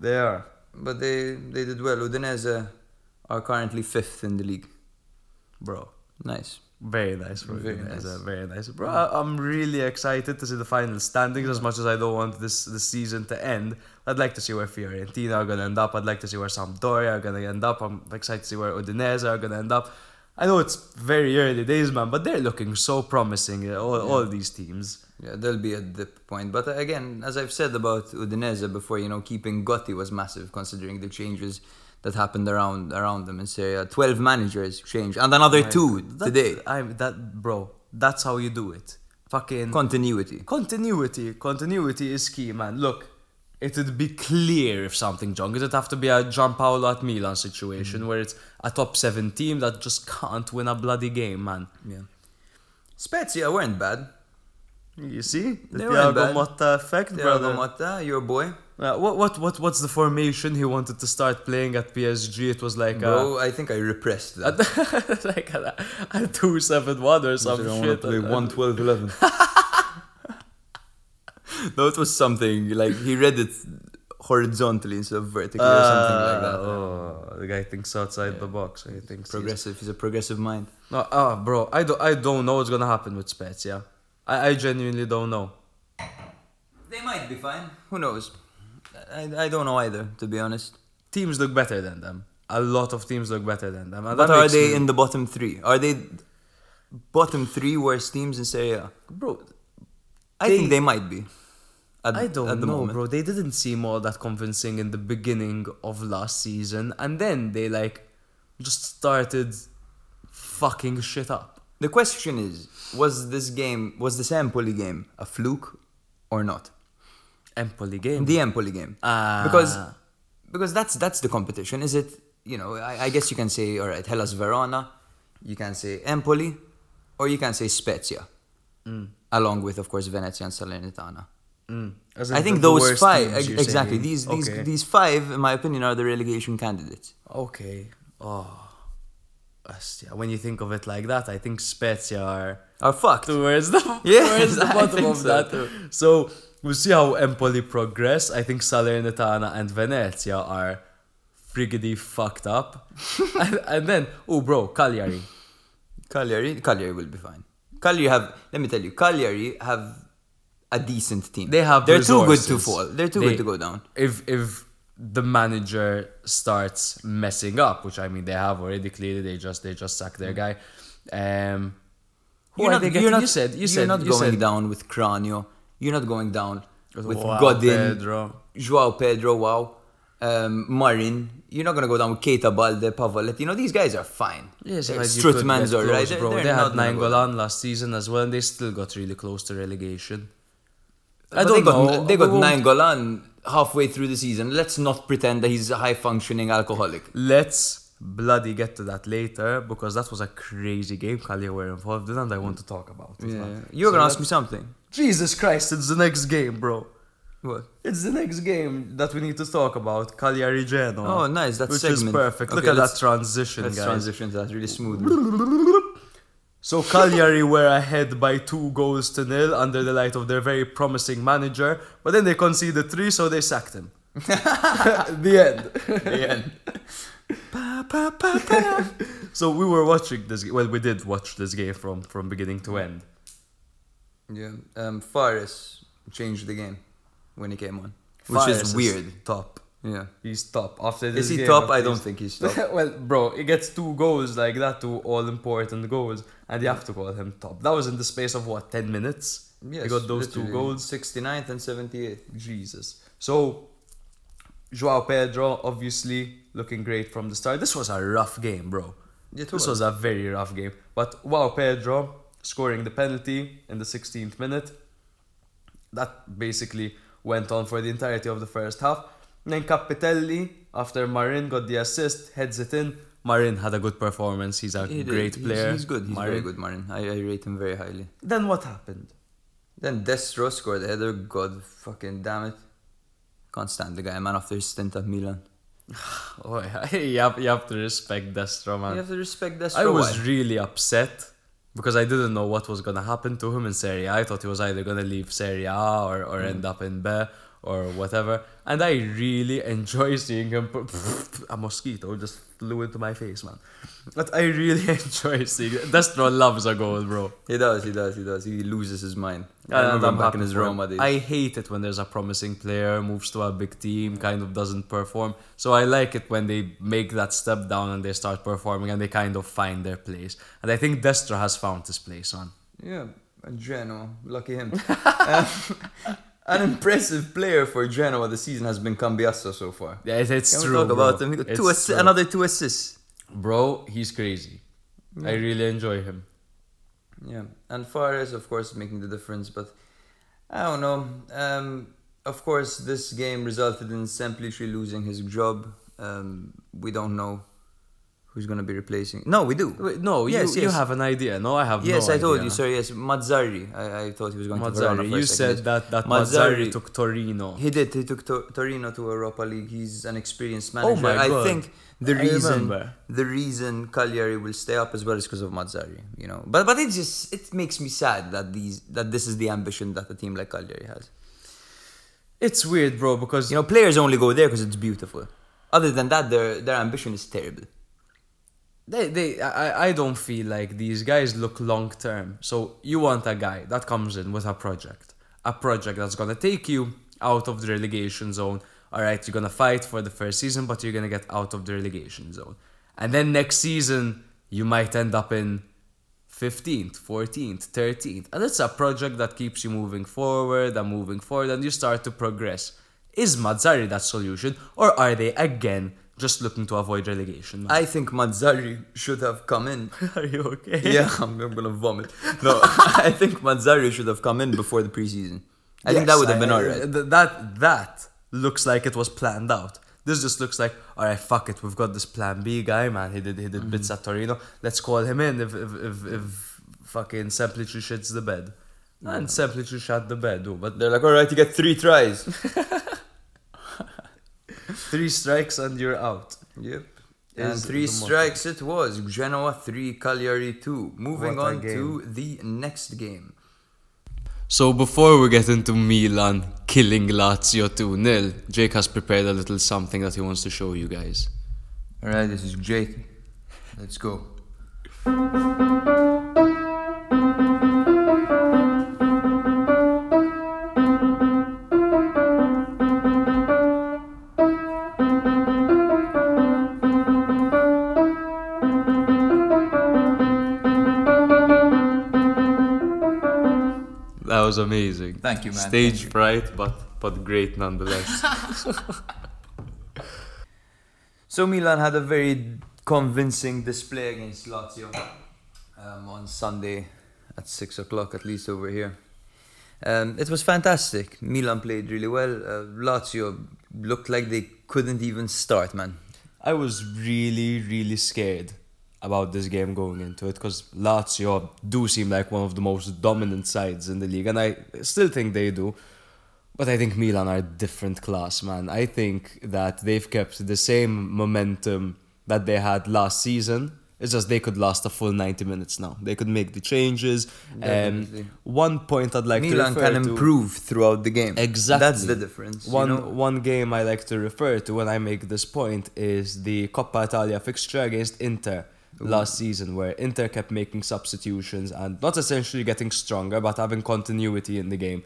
they are. but they they did well. Udinese are currently fifth in the league. Bro, Nice. very nice, bro. Very Very nice. Very nice, bro. I'm really excited to see the final standings. As much as I don't want this this season to end, I'd like to see where Fiorentina are gonna end up. I'd like to see where Sampdoria are gonna end up. I'm excited to see where Udinese are gonna end up. I know it's very early days, man, but they're looking so promising. uh, All, all these teams. Yeah, there'll be at the point. But uh, again, as I've said about Udinese before, you know, keeping Gotti was massive considering the changes that happened around around them in Serie A. Twelve managers changed, and another two today. I'm that bro. That's how you do it. Fucking Continuity. Continuity. Continuity is key, man. Look, it would be clear if something wrong. It'd have to be a Giampaolo at Milan situation where it's a top seven team that just can't win a bloody game, man. Yeah. Spezia weren't bad. You see? The They weren't Thiago bad. Motta effect, Thiago brother. Motta, your boy. Uh, what, what, what, what's the formation he wanted to start playing at PSG? It was like Bro, I think I repressed a, that. like a, a 2-7-1 or some shit. play And- 1 12 11. no, it was something like he read it horizontally instead of vertically or something like that. Oh, the guy thinks outside the box. He thinks he's- Progressive. He's a progressive mind. No, ah, bro, I don't, I don't know what's gonna happen with Spezia. I, I genuinely don't know. They might be fine. Who knows? I, I don't know either, to be honest. Teams look better than them. A lot of teams look better than them. and But are they me- in the bottom three? Are they bottom three worst teams in Serie A? Bro, I think they might be. At, I don't know, moment. bro. They didn't seem all that convincing in the beginning of last season, and then they like just started fucking shit up. The question is, was this game, was this Empoli game a fluke or not? Empoli game. The Empoli game. Ah. Because because that's that's the competition. Is it, you know, I, I guess you can say, all right, Hellas Verona, you can say Empoli, or you can say Spezia, Mm. Along with, of course, Venezia and Salernitana. Mm, I think those five teams, exactly saying. these these Okay. these five, in my opinion, are the relegation candidates. Okay. Oh. Yeah, When you think of it like that, I think Spezia are Are fucked. towards the, Yeah, towards the bottom of so that. too. So we'll see how Empoli progress. I think Salernitana and Venezia are friggedy fucked up. and, and then, oh bro, Cagliari. Cagliari, Cagliari will be fine. Cagliari have, let me tell you, Cagliari have a decent team. They have They're too good to fall. They're too They- good to go down. If if the manager starts messing up, which I mean they have already clearly, they just they just sacked their guy. Um, who You're are not, they you're getting? not, you said you you're said not you going said, down with Cragno. You're not going down with Wow, Godin, Pedro. Joao Pedro, wow, um, Marin. You're not going to go down with Keita Balde, Pavoletti. You know, these guys are fine. Yes, They're but you could Strootman's alright. close, They're, bro. they're they had gonna go. Nainggolan last season as well, and they still got really close to relegation. I But don't they got, know. They got Nainggolan halfway through the season. Let's not pretend that he's a high functioning alcoholic. Let's bloody get to that later because that was a crazy game Cagliari were involved in, and I want to talk about it. man. You're So gonna ask me something. Jesus Christ! It's the next game, bro. What? It's the next game that we need to talk about. Cagliari Genoa. Oh, nice. That which segment. is perfect. Look at that let's- transition, Let's guys. transition to that really smooth. So Cagliari were ahead by two goals to nil under the light of their very promising manager, but then they conceded three, so they sacked him. the end. the end. So we were watching this. Well, we did watch this game from from beginning to end. Yeah. Um, Fares changed the game when he came on, which is weird. top. Yeah. He's top after this. Is he game, top? I don't think he's top. well, bro, he gets two goals like that, two all important goals, and you have to call him top. That was in the space of what ten minutes. Yes, he got those two literally. goals. 69th and 78th. Jesus. So, Joao Pedro, obviously looking great from the start. This was a rough game, bro. It This was. was a very rough game. But Joao Pedro scoring the penalty in the 16th minute. That basically went on for the entirety of the first half. And then Capitelli, after Marin got the assist, heads it in. Marin had a good performance. He's a He did. great He's- player. He's, good. He's very good, Marin. I, I rate him very highly. Then what happened? Then Destro scored the header. God fucking damn it. Can't stand the guy, man, after his stint at Milan. Oh, you, have, you have to respect Destro, man. You have to respect Destro. I was why? really upset because I didn't know what was gonna happen to him in Serie A. I thought he was either gonna leave Serie A or, or end mm. up in B or whatever. And I really enjoy seeing him. Put, a mosquito just flew into my face, man. But I really enjoy seeing Destro loves a goal, bro. He does, he does, he does. He loses his mind. I and I'm back in his. Roma days. I hate it when there's a promising player moves to a big team, kind of doesn't perform. So I like it when they make that step down and they start performing and they kind of find their place. And I think Destro has found his place, man. Yeah, and Genoa, lucky him. Um, an impressive player for Genoa this season has been Cambiaso so far. Yeah, it- it's Can true. we talk bro. about him? It's two assi- true. another two assists. Bro, he's crazy. I really enjoy him. Yeah, and Fares, of course, making the difference, but I don't know. Um, of course, this game resulted in Semplici losing his job. Um, we don't know who's going to be replacing. No, we do. Wait, no, Yes, you, you have an idea. No, I have Yes, no I told idea. you. Sorry, yes, Mazzari. I, I thought he was going to Verona Mazzari, you second. said that, that Mazzari- Mazzari took Torino. He did. He took Tor- Torino to Europa League. He's an experienced manager. Oh manager. my I God. think the I reason remember. the reason Cagliari will stay up as well is because of Mazzari. You know, but but it just it makes me sad that these that this is the ambition that a team like Cagliari has. It's weird, bro, because You know, players only go there because it's beautiful. Other than that, their their ambition is terrible. They, they I, I don't feel like these guys look long term. So you want a guy that comes in with a project. A project that's gonna take you out of the relegation zone. Alright, you're gonna fight for the first season, but you're gonna get out of the relegation zone. And then next season you might end up in 15th, 14th, 13th. And it's a project that keeps you moving forward and moving forward and you start to progress. Is Mazzari that solution? Or are they again just looking to avoid relegation? I think Mazzari should have come in. Are you okay? yeah, I'm, I'm gonna vomit. No, I think Mazzari should have come in before the preseason. I think that would have been alright. th- That that looks like it was planned out. This just looks like, all right, fuck it. We've got this Plan B guy, man. He did he did bits mm-hmm. at Torino. Let's call him in if if if, if fucking Semplici shits the bed. And Semplici shot the bed, too. But They're like, all right, you get three tries. three strikes and you're out. yep. And three strikes it was. Genoa 3, Cagliari 2. Moving What a on to the next game. So before we get into Milan killing Lazio 2-0, Jake has prepared a little something that he wants to show you guys. All right, this is Jake. Let's go. Was amazing. Thank you, man. Stage Thank you. fright, but but great nonetheless. So Milan had a very convincing display against Lazio um, on Sunday at six o'clock, at least over here. Um, it was fantastic. Milan played really well. Uh, Lazio looked like they couldn't even start, man. I was really, really scared about this game going into it because Lazio do seem like one of the most dominant sides in the league, and I still think they do. But I think Milan are a different class, man. I think that they've kept the same momentum that they had last season. It's just they could last a full 90 minutes now. They could make the changes. Definitely. Um, one point I'd like Milan to refer can to, improve throughout the game. Exactly. That's the difference. you One know? one game I like to refer to when I make this point is the Coppa Italia fixture against Inter last season, where Inter kept making substitutions and not essentially getting stronger, but having continuity in the game.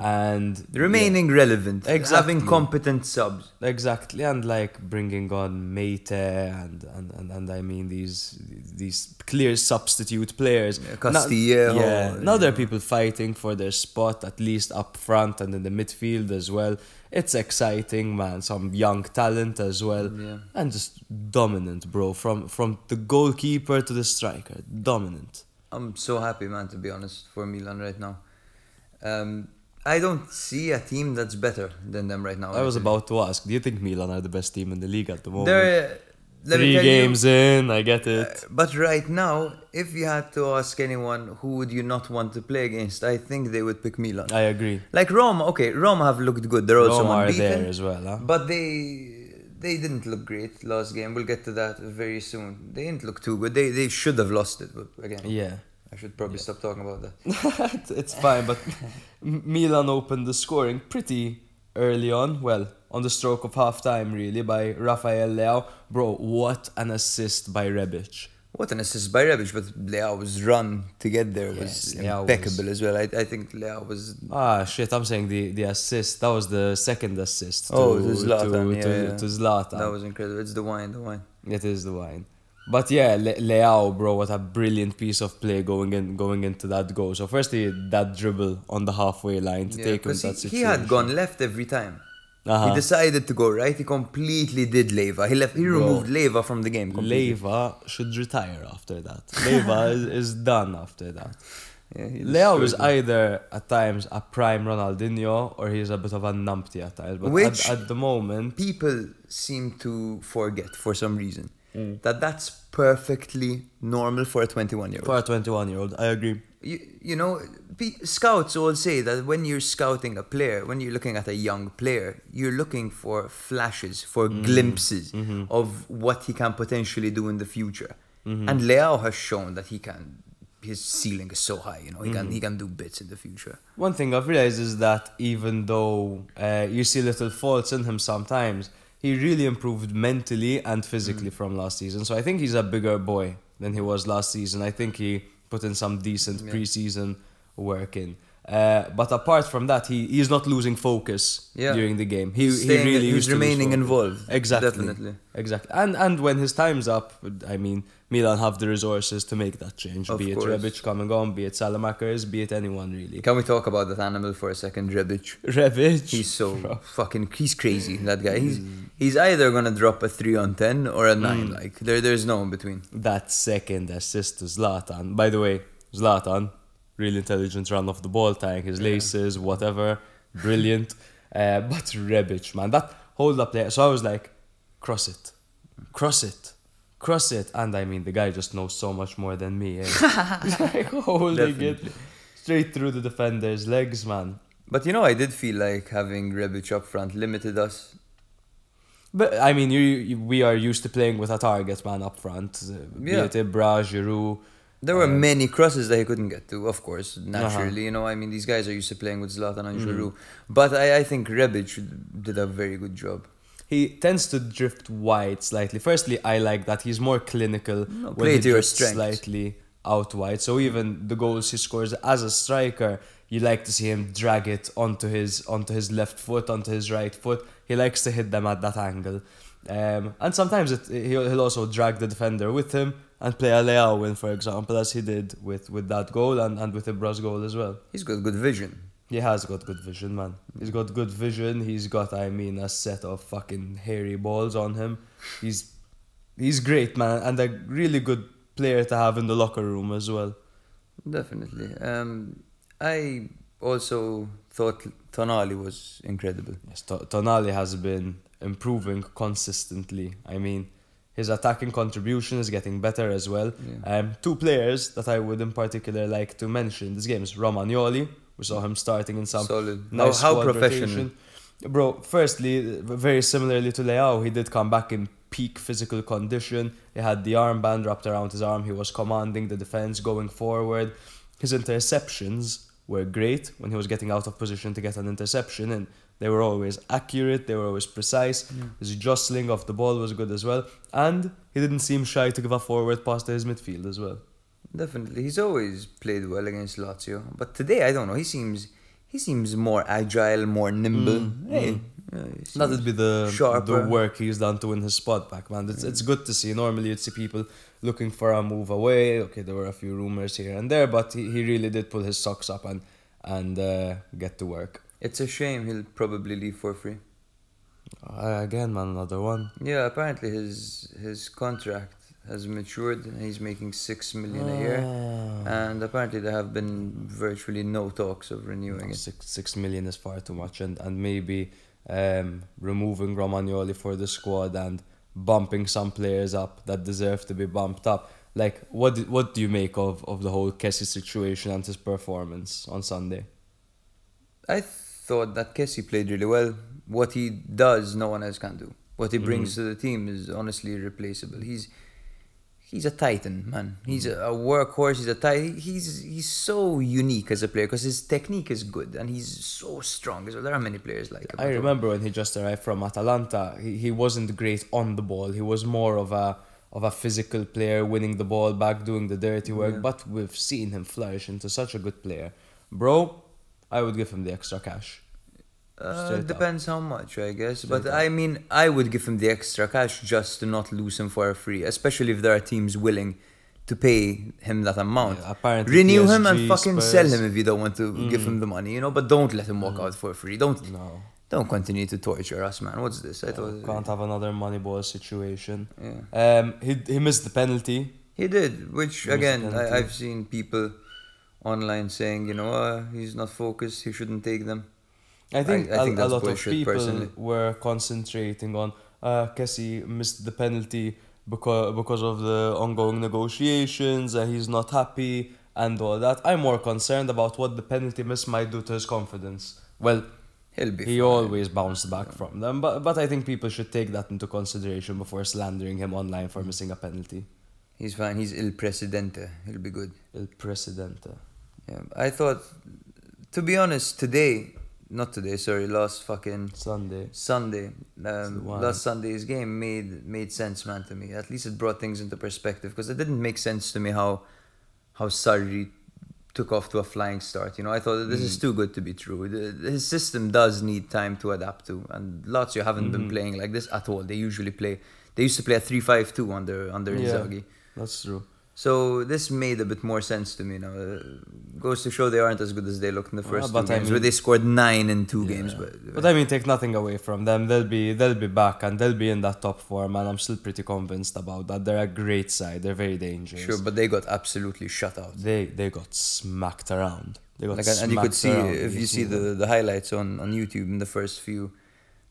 And remaining relevant, Exactly. having competent subs. Exactly, and like bringing on Meité and and, and, and I mean these these clear substitute players. Yeah, Now- Castillejo, yeah. Now there are people fighting for their spot, at least up front and in the midfield as well. It's exciting, man. Some young talent as well, Yeah. and just dominant, bro. From from the goalkeeper to the striker, dominant. I'm so happy, man, to be honest, for Milan right now. Um, I don't see a team that's better than them right now. I was about to ask, do you think Milan are the best team in the league at the moment? They're, let me Three tell you, games in, I get it. uh, but right now, if you had to ask anyone who would you not want to play against, I think they would pick Milan. I agree. like Roma, okay, Roma have looked good. They're also Roma are unbeaten, there as well, huh? but they they didn't look great last game. We'll get to that very soon. They didn't look too good. They they should have lost it, but again, Yeah. I should probably stop talking about that. it's fine, but Milan opened the scoring pretty early on. Well, on the stroke of half time, really, by Rafael Leao. Bro, what an assist by Rebic. What an assist by Rebic, but Leao's run to get there was Yes, Leao impeccable as well. I, I think Leao was. Ah, shit, I'm saying the, the assist. That was the second assist. To, Oh, to Zlatan, To, yeah, to, yeah. to Zlatan. That was incredible. It's the wine, the wine. It is the wine. But yeah, Le- Leao, bro, what a brilliant piece of play going in, going into that goal. So firstly, that dribble on the halfway line to Yeah, take him he, that situation. he had gone left every time. Uh-huh. He decided to go right. He completely did Leva. He left. He Bro. removed Leva from the game. completely. Leva should retire after that. Leva is, is done after that. Yeah, Leo is either at times a prime Ronaldinho or he's a bit of a numpty at times. But Which- at, at the moment, people seem to forget for some reason Mm. that that's perfectly normal for a 21 year old. for a 21 year old, I agree. You, you know, scouts all say that when you're scouting a player, when you're looking at a young player, you're looking for flashes, for Mm. glimpses Mm-hmm. of what he can potentially do in the future. And Leao has shown that he can. His ceiling is so high, you know. He Mm-hmm. can he can do bits in the future. One thing I've realized is that even though uh, you see little faults in him sometimes, he really improved mentally and physically from last season. So I think he's a bigger boy than he was last season. I think he put in some decent Yeah. preseason work in. Uh, but apart from that, he he's not losing focus Yeah. during the game. He, he really he's used to lose remaining involved. Exactly, Definitely. exactly. And and when his time's up, I mean, Milan have the resources to make that change. Of be it course. Rebic coming on, be it Saelemaekers, be it anyone really. Can we talk about that animal for a second, Rebic? Rebic, He's so bro. fucking. He's crazy. That guy. He's he's either gonna drop a three on ten or a nine. Mm. Like there, there's no in between. that second assist to Zlatan. By the way, Zlatan, really intelligent run off the ball, tying his laces, whatever, brilliant. Uh, but Rebic, man, that hold up there. So I was like, cross it, cross it, cross it. And I mean, the guy just knows so much more than me. Eh? He's like holding it. Straight through the defender's legs, man. But you know, I did feel like having Rebic up front limited us. But I mean, you, you we are used to playing with a target man up front. uh, Be Yeah. it Ibra, Giroud. There were Um, many crosses that he couldn't get to, of course, naturally. Uh-huh. You know, I mean, these guys are used to playing with Zlatan and Mm. Giroud. But I, I think Rebic did a very good job. He tends to drift wide slightly. Firstly, I like that he's more clinical No, when play he to your drifts slightly out wide. So even the goals he scores as a striker, you like to see him drag it onto his onto his left foot, onto his right foot. He likes to hit them at that angle. Um, and sometimes it, he'll, he'll also drag the defender with him and play a Leao in, for example, as he did with, with that goal and, and with Ibra's goal as well. He's got good vision. He has got good vision, man. He's got good vision. He's got, I mean, a set of fucking hairy balls on him. He's he's great, man, and a really good player to have in the locker room as well. Definitely. Um, I also thought Tonali was incredible. Yes, To- Tonali has been improving consistently. I mean, his attacking contribution is getting better as well. Yeah. Um, two players that I would in particular like to mention in this game is Romagnoli. We saw him starting in some Solid. nice how, how squad professional. rotation. Bro, firstly, very similarly to Leao, he did come back in peak physical condition. He had the armband wrapped around his arm. He was commanding the defense going forward. His interceptions were great when he was getting out of position to get an interception, and they were always accurate. They were always precise. His jostling of the ball was good as well, and he didn't seem shy to give a forward pass to his midfield as well. Definitely. He's always played well against Lazio. But today, I don't know. He seems he seems more agile, more nimble. Mm, Hey, mm. yeah, That'd be the sharper. the work he's done to win his spot back, man. It's it's good to see. Normally, you'd see people looking for a move away. Okay, there were a few rumors here and there, but he, he really did pull his socks up and and uh, get to work. It's a shame he'll probably leave for free. Uh, again, man, another one. Yeah, apparently his his contract has matured. He's making six million a year, Ah. and apparently there have been virtually no talks of renewing it. Six six million is far too much, and and maybe um, removing Romagnoli for the squad and bumping some players up that deserve to be bumped up. Like, what do- what do you make of of the whole Kessie situation and his performance on Sunday? I thought that Kessie played really well. What he does, no one else can do. What he brings Mm-hmm. to the team is honestly irreplaceable. He's he's a titan, man. He's mm. a, a workhorse. He's a titan. He's he's so unique as a player because his technique is good and he's so strong well. There are many players like. I remember when he just arrived from Atalanta, he, he wasn't great on the ball. He was more of a of a physical player, winning the ball back, doing the dirty work. Yeah. But we've seen him flourish into such a good player, bro. I would give him the extra cash. Uh, Straight depends how much, I guess. but up. I mean, I would give him the extra cash just to not lose him for free, especially if there are teams willing to pay him that amount. Yeah, apparently Renew him and PSG, fucking sell him if you don't want to give him the money, you know. But don't let him walk out for free. Don't No, don't continue to torture us, man. What's this? I thought can't have another money ball situation. Yeah. Um, he he missed the penalty. he did, which He again. I, I've seen people online saying, you know, uh, he's not focused. He shouldn't take them. I think, I think a, a lot bullshit, of people personally. were concentrating on uh, Kessie missed the penalty because because of the ongoing negotiations and he's not happy and all that. I'm more concerned about what the penalty miss might do to his confidence. Well, He'll be. he fine. always bounced back from them, but but I think people should take that into consideration before slandering him online for missing a penalty. He's fine. He's il presidente. He'll be good. Il Presidente. Yeah, I thought, to be honest, today, not today, sorry, last fucking Sunday. Sunday, um, last Sunday's game made made sense, man, to me. At least it brought things into perspective because it didn't make sense to me how how Sarri took off to a flying start. You know, I thought this Mm. is too good to be true. The, his system does need time to adapt to, and Lazio haven't been Mhm. playing like this at all. They usually play. They used to play a 3-5-2 under under Yeah. Inzaghi. That's true. So this made a bit more sense to me now. Uh, goes to show they aren't as good as they looked in the first two but I games, where they scored nine in two Yeah. games. But, But I mean, take nothing away from them. They'll be they'll be back and they'll be in that top four, man. I'm still pretty convinced about that. They're a great side. They're very dangerous. sure, but they got absolutely shut out. They they got smacked around. They got Like, and- and you could see around. if You've you see seen the, the highlights on, on YouTube in the first few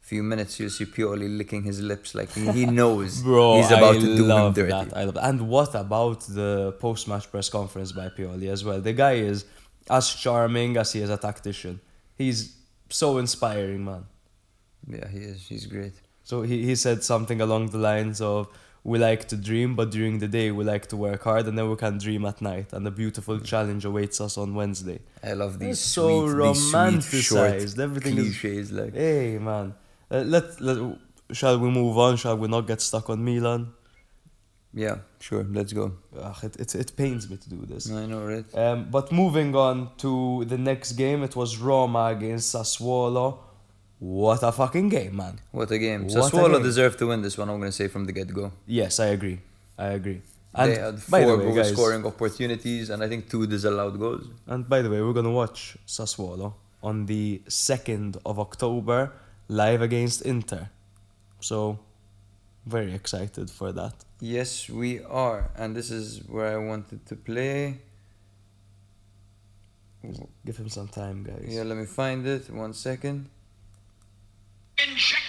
few minutes, you'll see Pioli licking his lips like he, knows Bro, he's about I to do him love dirty. that. I love that. And what about the post-match press conference by Pioli as well? The guy is as charming as he is a tactician. He's so inspiring, man. Yeah, he is. He's great. So he, he said something along the lines of we like to dream, but during the day we like to work hard, and then we can dream at night. And a beautiful mm. challenge awaits us on Wednesday. I love these It's so sweet, these sweet, short romanticized. Everything is cliches. Like, Hey man, uh, let, let shall we move on? Shall we not get stuck on Milan? yeah, sure, let's go. Ugh, it, it it pains me to do this. I know, right? Um, but moving on to the next game, it was Roma against Sassuolo. What a fucking game, man! What a game. What a Sassuolo game. deserved to win this one. I'm gonna say from the get go. Yes, I agree. I agree. And they had by the four way, goal guys, scoring opportunities, and I think two disallowed goals. and by the way, we're gonna watch Sassuolo on the second of October live against Inter. So, very excited for that. Yes, we are, and this is where I wanted to play. Give him some time, guys. Yeah, let me find it. One second. Injected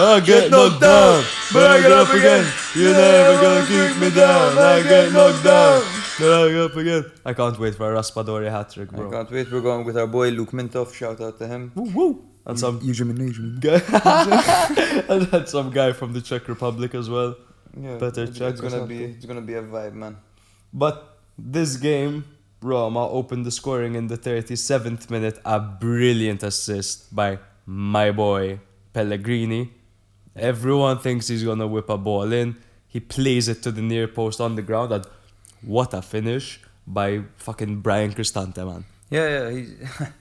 I get knocked down, but I get up again. You're never gonna keep me down. I get knocked down, but I get up again. I can't wait for a Raspadori hat trick, bro. I can't wait. We're going with our boy Luke Mintoff. Shout out to him. Woo woo. And some Usually, guy, and then some guy from the Czech Republic as well. Yeah, Better it's, check it's gonna be it's gonna be a vibe, man. But this game, Roma opened the scoring in the 37th minute. A brilliant assist by my boy Pellegrini. Everyone thinks he's gonna whip a ball in. He plays it to the near post on the ground. And what a finish by fucking Bryan Cristante, man. Yeah, yeah.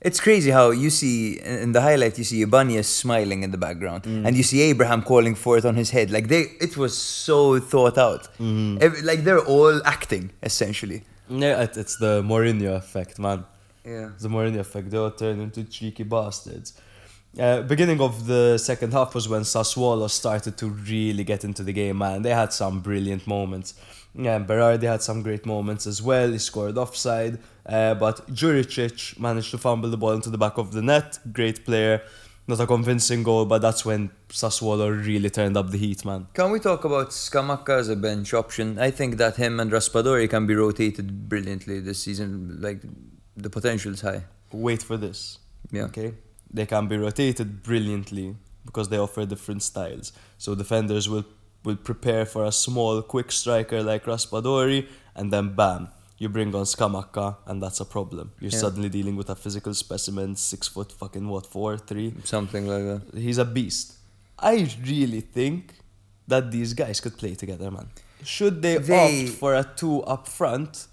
It's crazy how you see in the highlight you see Ibanez smiling in the background, Mm. and you see Abraham calling for it on his head. Like they, it was so thought out. Mm-hmm. Ev- like they're all acting essentially. Yeah, it, it's the Mourinho effect, man. Yeah. The Mourinho effect. They all turned into cheeky bastards. Uh, beginning of the second half was when Sassuolo started to really get into the game, man. They had some brilliant moments. Yeah, Berardi had some great moments as well. He scored offside, uh, but Juricic managed to fumble the ball into the back of the net. Great player. Not a convincing goal, but that's when Sassuolo really turned up the heat, man. Can we talk about Scamacca as a bench option? I think that him and Raspadori can be rotated brilliantly this season. Like the potential is high. Wait for this. Yeah. Okay. They can be rotated brilliantly because they offer different styles. So defenders will will prepare for a small, quick striker like Raspadori, and then bam, you bring on Scamacca, and that's a problem. You're Yeah. suddenly dealing with a physical specimen, six foot fucking what, four, three. Something like that. He's a beast. I really think that these guys could play together, man. Should they, They- opt for a two up front,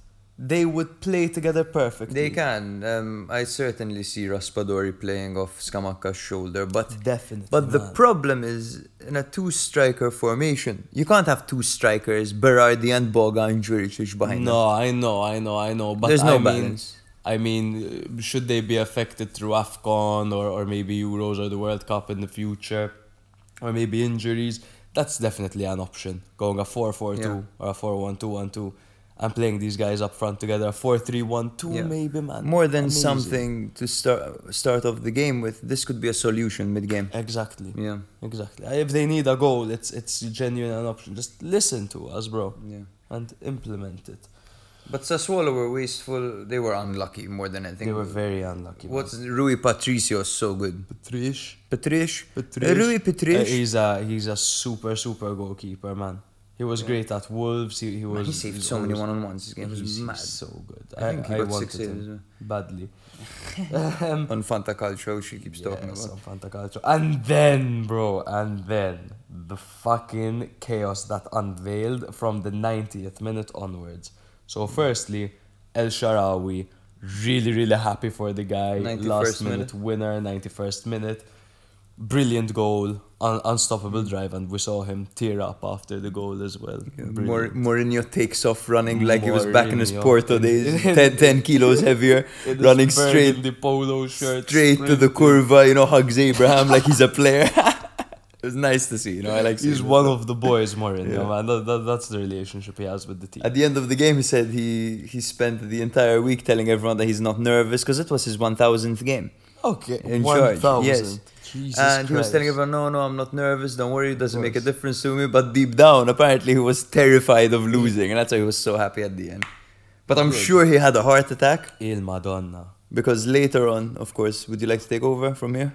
they would play together perfectly. They can. Um, I certainly see Raspadori playing off Scamacca's shoulder, but Definitely. But the problem is in a two striker formation, you can't have two strikers, Berardi and Boga and Juricic behind them. No, I know, I know, I know. But There's no I mean, balance. I mean, uh, should they be affected through AFCON or, or maybe Euros or the World Cup in the future? Or maybe injuries? That's definitely an option. Going a 4 4 2 Yeah. or a 4 1 2 1 2 and playing these guys up front together. A 4 3 1 2, Yeah. maybe, man. More than Amazing. something to start start off the game with, this could be a solution mid game. Exactly. Yeah. Exactly. If they need a goal, it's it's genuine an option. Just listen to us, bro, Yeah. and implement it. But Sassuolo were wasteful. They were unlucky more than anything. They were very unlucky. man. What's Rui Patricio so good. Trish? Patrice? Patrice. Rui Uh, he's a he's a super super goalkeeper, man. He was great at Wolves. He, he was. he saved so many one on ones. This game was mad. so good. I think he got wanted six saves, badly. um, On Fanta Calcio, she keeps talking yes, about. on Fanta Calcio. And then, bro, and then the fucking chaos that unveiled from the 90th minute onwards. So, firstly, El Shaarawy, really, really happy for the guy. 91st Last minute minute. winner, 91st minute. Brilliant goal, un- unstoppable drive, and we saw him tear up after the goal as well. Mor- Mourinho takes off running like he was back in his Porto days, 10, 10 kilos heavier, running straight burgundy polo shirt, straight to the curva, you know, hugs Abraham like he's a player. it was nice to see, you know, I like He's one of the boys, Mourinho, Yeah. man. That, that, that's the relationship he has with the team. At the end of the game, he said he, he spent the entire week telling everyone that he's not nervous because it was his 1000th game. Okay, in one charge. Yes. Jesus and he was telling everyone, no, no, I'm not nervous. Don't worry, it doesn't make a difference to me. But deep down, apparently, he was terrified of losing, and that's why he was so happy at the end. But I'm Good. sure he had a heart attack Il Madonna. because later on, of course, would you like to take over from here?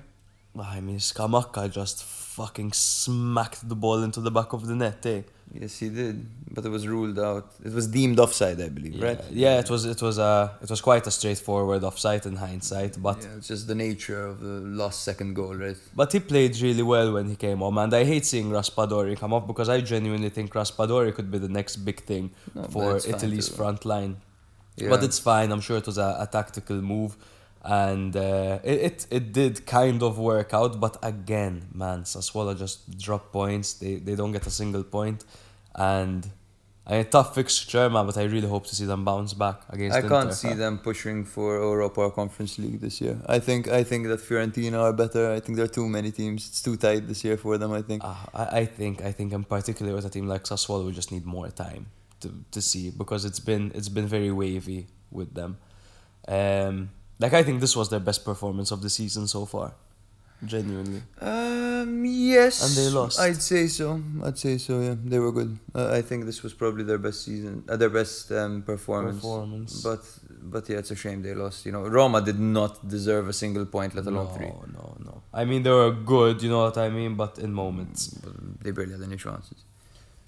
I mean, Scamacca just fucking smacked the ball into the back of the net, eh? Yes, he did, but it was ruled out. It was deemed offside, I believe, right? Yeah, it was it was a it was quite a straightforward offside in hindsight, but Yeah, it's just the nature of the last second goal, right? but he played really well when he came on, and I hate seeing Raspadori come off because I genuinely think Raspadori could be the next big thing No, for Italy's front line. Yeah. But it's fine. I'm sure it was a, a tactical move, and uh, it, it it did kind of work out. But again, man, Sassuolo just drop points. They they don't get a single point, and a tough fixture, man. But I really hope to see them bounce back against. I can't see them pushing for Europa or Conference League this year. I think I think that Fiorentina are better. I think there are too many teams. It's too tight this year for them. I think. Uh, I, I think I think in particular with a team like Sassuolo, we just need more time to, to see because it's been it's been very wavy with them. Um, like I think this was their best performance of the season so far, genuinely. Um. Yes. And they lost. I'd say so. I'd say so. Yeah, they were good. Uh, I think this was probably their best season, uh, their best um, performance. Performance. But but yeah, it's a shame they lost. You know, Roma did not deserve a single point, let alone no, three. no, no. No. I mean, they were good, you know what I mean, but in moments. But they barely had any chances.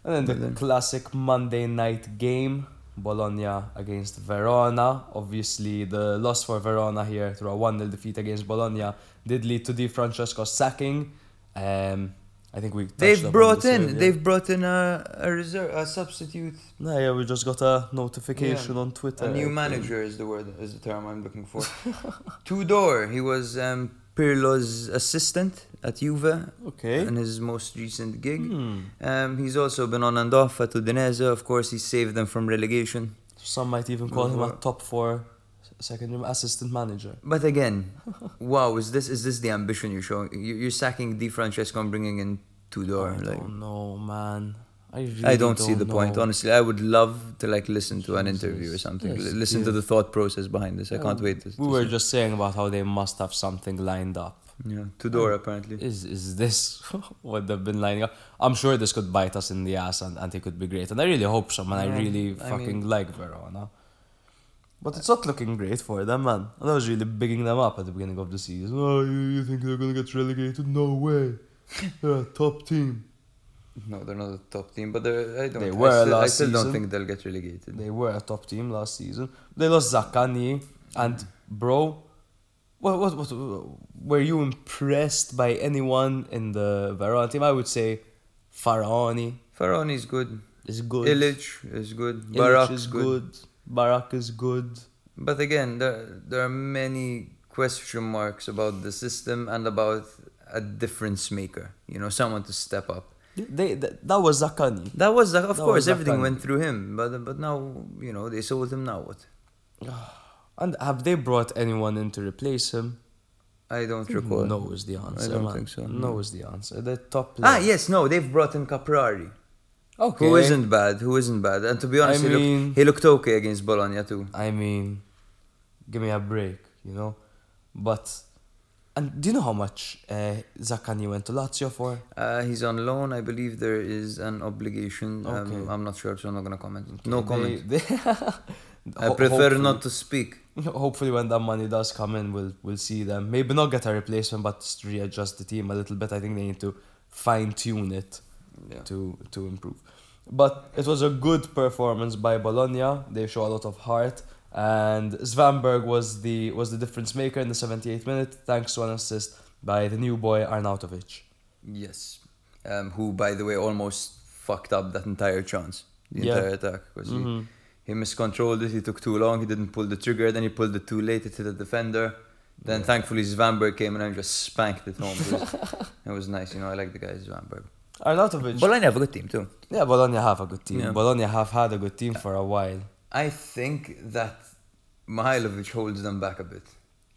And then the then- classic Monday night game, Bologna against Verona. Obviously, the loss for Verona here through a 1 0 defeat against Bologna did lead to Di Francesco's sacking. Um, I think we touched They've brought in. earlier. They've brought in a, a reserve, a substitute. No, yeah, we just got a notification Yeah. on Twitter. A I new manager is the word, is the term I'm looking for. Tudor, he was um, Pirlo's assistant at Juve Okay. in his most recent gig. Hmm. Um, he's also been on and off at Udinese. Of course, he saved them from relegation. Some might even call him a top four second assistant manager. But again, wow, is this is this the ambition you're showing? You- You're sacking Di Francesco and bringing in Tudor. I Like, don't know, man. I, really I don't, see the point. Honestly, I would love to like listen to an interview or something. Yes, listen to the thought process behind this. I can't wait. To, We to were see. just saying about how they must have something lined up. yeah, Tudor apparently. Is is this what they've been lining up? I'm sure this could bite us in the ass and, and it could be great. And I really hope so, man. I really I fucking mean- like Verona. But it's not looking great for them, man. And I was really bigging them up at the beginning of the season. Oh, you, you think they're gonna get relegated? No way. They're a top team. No, they're not a top team, but they're, I don't. They I were still, I last still don't think they'll get relegated. They were a top team last season. They lost Zaccagni and bro. What, what, what, were you impressed by anyone in the Verona team? I would say Faraoni is good. is good. Ilic is good. Ilic Barak's is good. good. Barak is good. But again, there there are many question marks about the system and about a difference maker. You know, someone to step up. They, that, that was Zaccagni. That was, of That course, was everything went through him. But but now, you know, they sold him. Now what? And have they brought anyone in to replace him? I don't recall. No is the answer. I don't man. think so, No no. is the answer. The top. Ah, left. yes, no, they've brought in Caprari. Okay. Who isn't bad? Who isn't bad? And to be honest, I he, looked, he looked okay against Bologna too. I mean, give me a break, you know. But and do you know how much uh, Zaccagni went to Lazio for? Uh, he's on loan. I believe there is an obligation. Um, Okay. I'm not sure, so I'm not gonna comment. no comment. they- I prefer not to speak. Hopefully, when that money does come in, we'll we'll see them. Maybe not get a replacement, but just readjust the team a little bit. I think they need to fine tune it Yeah. to to improve. But it was a good performance by Bologna. They show a lot of heart, and Svanberg was the was the difference maker in the 78th minute, thanks to an assist by the new boy Arnautovic. Yes. Um, who, by the way, almost fucked up that entire chance, the Yeah. entire attack, because Mhm. he, he miscontrolled it. He took too long. He didn't pull the trigger. Then he pulled it too late. It hit the defender. Then thankfully Svanberg came in and just spanked it home. It was, it was nice. You know, I like the guy Svanberg. Arnautovic. Bologna have a good team too. yeah, Bologna have a good team. Yeah. Bologna have had a good team for a while. I think that Mihajlovic holds them back a bit.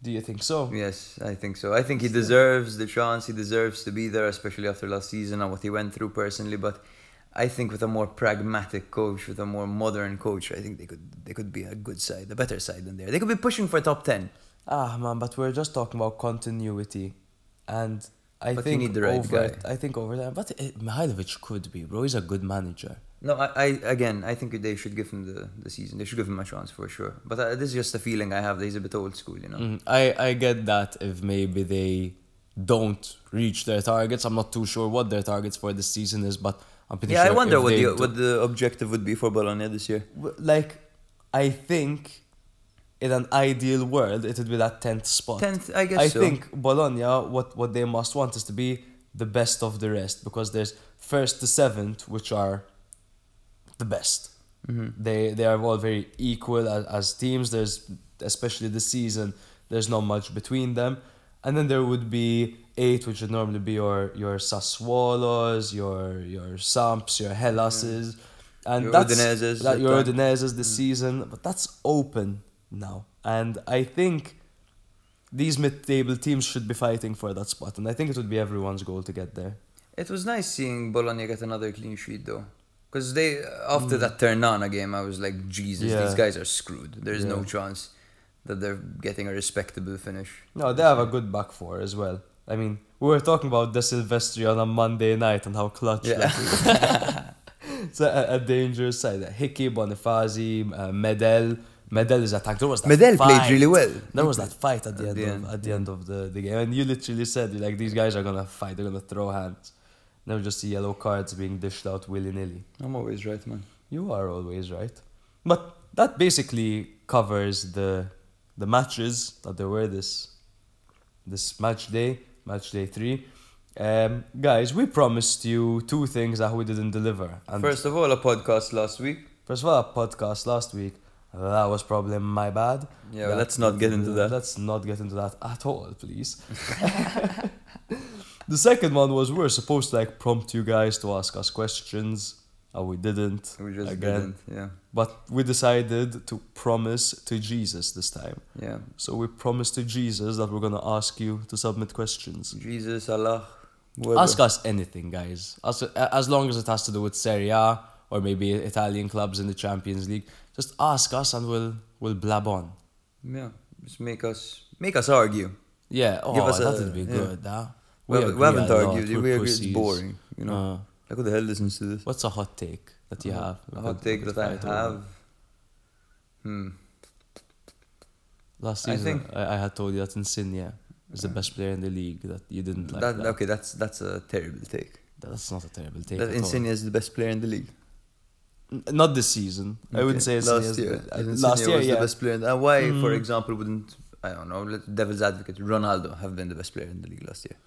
Do you think so? Yes, I think so. I think he deserves the chance. He deserves to be there, especially after last season and what he went through personally. But I think with a more pragmatic coach, with a more modern coach, I think they could they could be a good side, a better side than there. They could be pushing for top ten. Ah man, but we're just talking about continuity, and I But you think need the right over guy. I think over time, but it, Mihajlovic could be, bro. He's a good manager. No, I, I again, I think they should give him the, the season. They should give him a chance for sure. But uh, this is just a feeling I have that he's a bit old school, you know. Mhm. I I get that if maybe they don't reach their targets. I'm not too sure what their targets for this season is, but I'm pretty Yeah, sure. I wonder what the do- what the objective would be for Bologna this year. Like I think in an ideal world it would be that tenth spot. Tenth, I guess I so. think Bologna what what they must want is to be the best of the rest because there's first to seventh which are the best. Mm-hmm. They they are all very equal as, as teams. There's especially this season. There's not much between them, and then there would be eight, which would normally be your your Sassuolos, your your Samps, your Hellases, and Your that's Udinezes that at your time. Udinezes this season. But that's open now, and I think these mid-table teams should be fighting for that spot, and I think it would be everyone's goal to get there. It was nice seeing Bologna get another clean sheet though. Because they, after that Ternana game, I was like, Jesus, Mm. Yeah. these guys are screwed. There's no chance that they're getting a respectable finish. No, they have a good back four as well. I mean, we were talking about the Silvestri on a Monday night and how clutch Yeah. that is. it's a, a dangerous side. Hickey, Bonifazi, uh, Medel. Medel is a tank. There was that Medel fight. played really well. There was that fight at the At end, the of, at the end of the, the game, and you literally said like these guys are gonna fight. They're gonna throw hands. Never just see yellow cards being dished out willy nilly. I'm always right, man. You are always right. But that basically covers the the matches that there were this this match day, match day three. Um, guys, we promised you two things that we didn't deliver. And First of all, a podcast last week. first of all, a podcast last week. That was probably my bad. Yeah, well, let's not get into that. Let's not get into that at all, please. the second one was we were supposed to like prompt you guys to ask us questions, and we didn't. We just again. didn't. Yeah, But we decided to promise to Jesus this time. yeah. So we promised to Jesus that we're gonna ask you to submit questions. Jesus, Allah. Ask us anything, guys. As, as long as it has to do with Serie A or maybe Italian clubs in the Champions League. Just ask us and we'll we'll blab on. Yeah, just make us make us argue. Yeah, oh, Give us that would be yeah. good. Huh? We, We, we, haven't lot. argued. We agree it's boring. You know, Uh, like who the hell listens to this? what's a hot take that you have? A hot take that I over. have. Hmm. Last season, I, think- I, had told you that Insigne is the best player in the league. That you didn't like. that, that. Okay, that's that's a terrible take. That's not a terrible take. that. Insigne is the best player in the league. Not this season. I wouldn't say Okay, last year. the- uh, last year, was yeah. the best player. And why, for Mm. example, wouldn't I don't know? Let devil's advocate Ronaldo have been the best player in the league last year?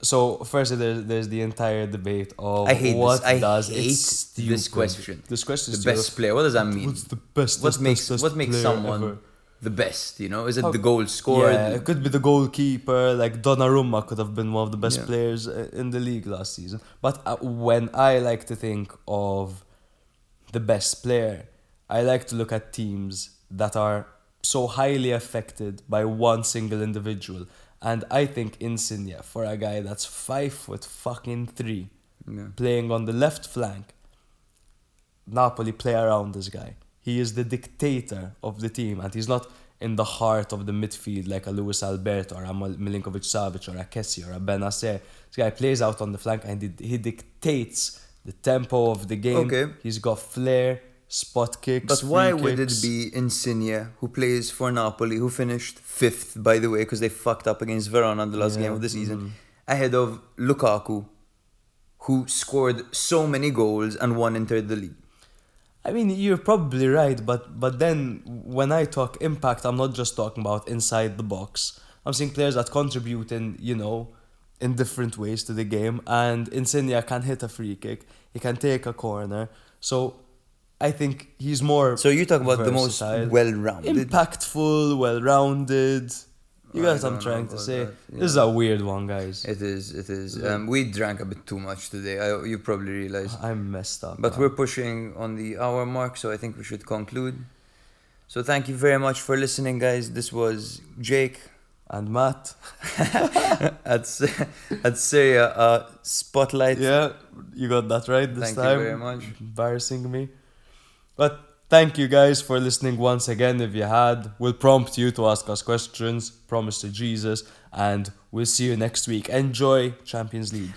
So firstly, there's there's the entire debate of I hate what this. I does hate it's this question. This question is The best player. What does that mean? What's the best? What best, makes best what makes someone ever? the best? You know, is it How- the goal scored? Yeah, it could be the goalkeeper. Like Donnarumma could have been one of the best Yeah. players uh, in the league last season. But uh, when I like to think of the best player, I like to look at teams that are so highly affected by one single individual. And I think Insigne, for a guy that's five foot fucking three, Yeah. playing on the left flank, Napoli play around this guy. He is the dictator of the team, and he's not in the heart of the midfield like a Luis Alberto or a Milinkovic Savic or a Kessie or a Bennacer. This guy plays out on the flank and he, he dictates the tempo of the game. Okay. He's got flair, spot kicks. But why free would it be Insigne, who plays for Napoli, who finished fifth, by the way, because they fucked up against Verona in the last Yeah, game of the season, mhm. ahead of Lukaku, who scored so many goals and won entered the league? I mean, you're probably right, but but then when I talk impact, I'm not just talking about inside the box. I'm seeing players that contribute in you know in different ways to the game, and Insigne can hit a free kick. He can take a corner. So I think he's more So you talk about the most well-rounded. impactful, well-rounded. You guys, I'm trying to say that, this is a weird one, guys. It is, it is. Yeah. Um, we drank a bit too much today. I, you probably realize. I'm messed up. But we're pushing on the hour mark, so I think we should conclude. So thank you very much for listening, guys. This was Jake and Matt. at at Serie A uh, Spotlight. Yeah, you got that right this Thank you time. very much. Embarrassing me. But thank you guys for listening once again. If you had, we'll prompt you to ask us questions. Promise to Jesus, and we'll see you next week. Enjoy Champions League.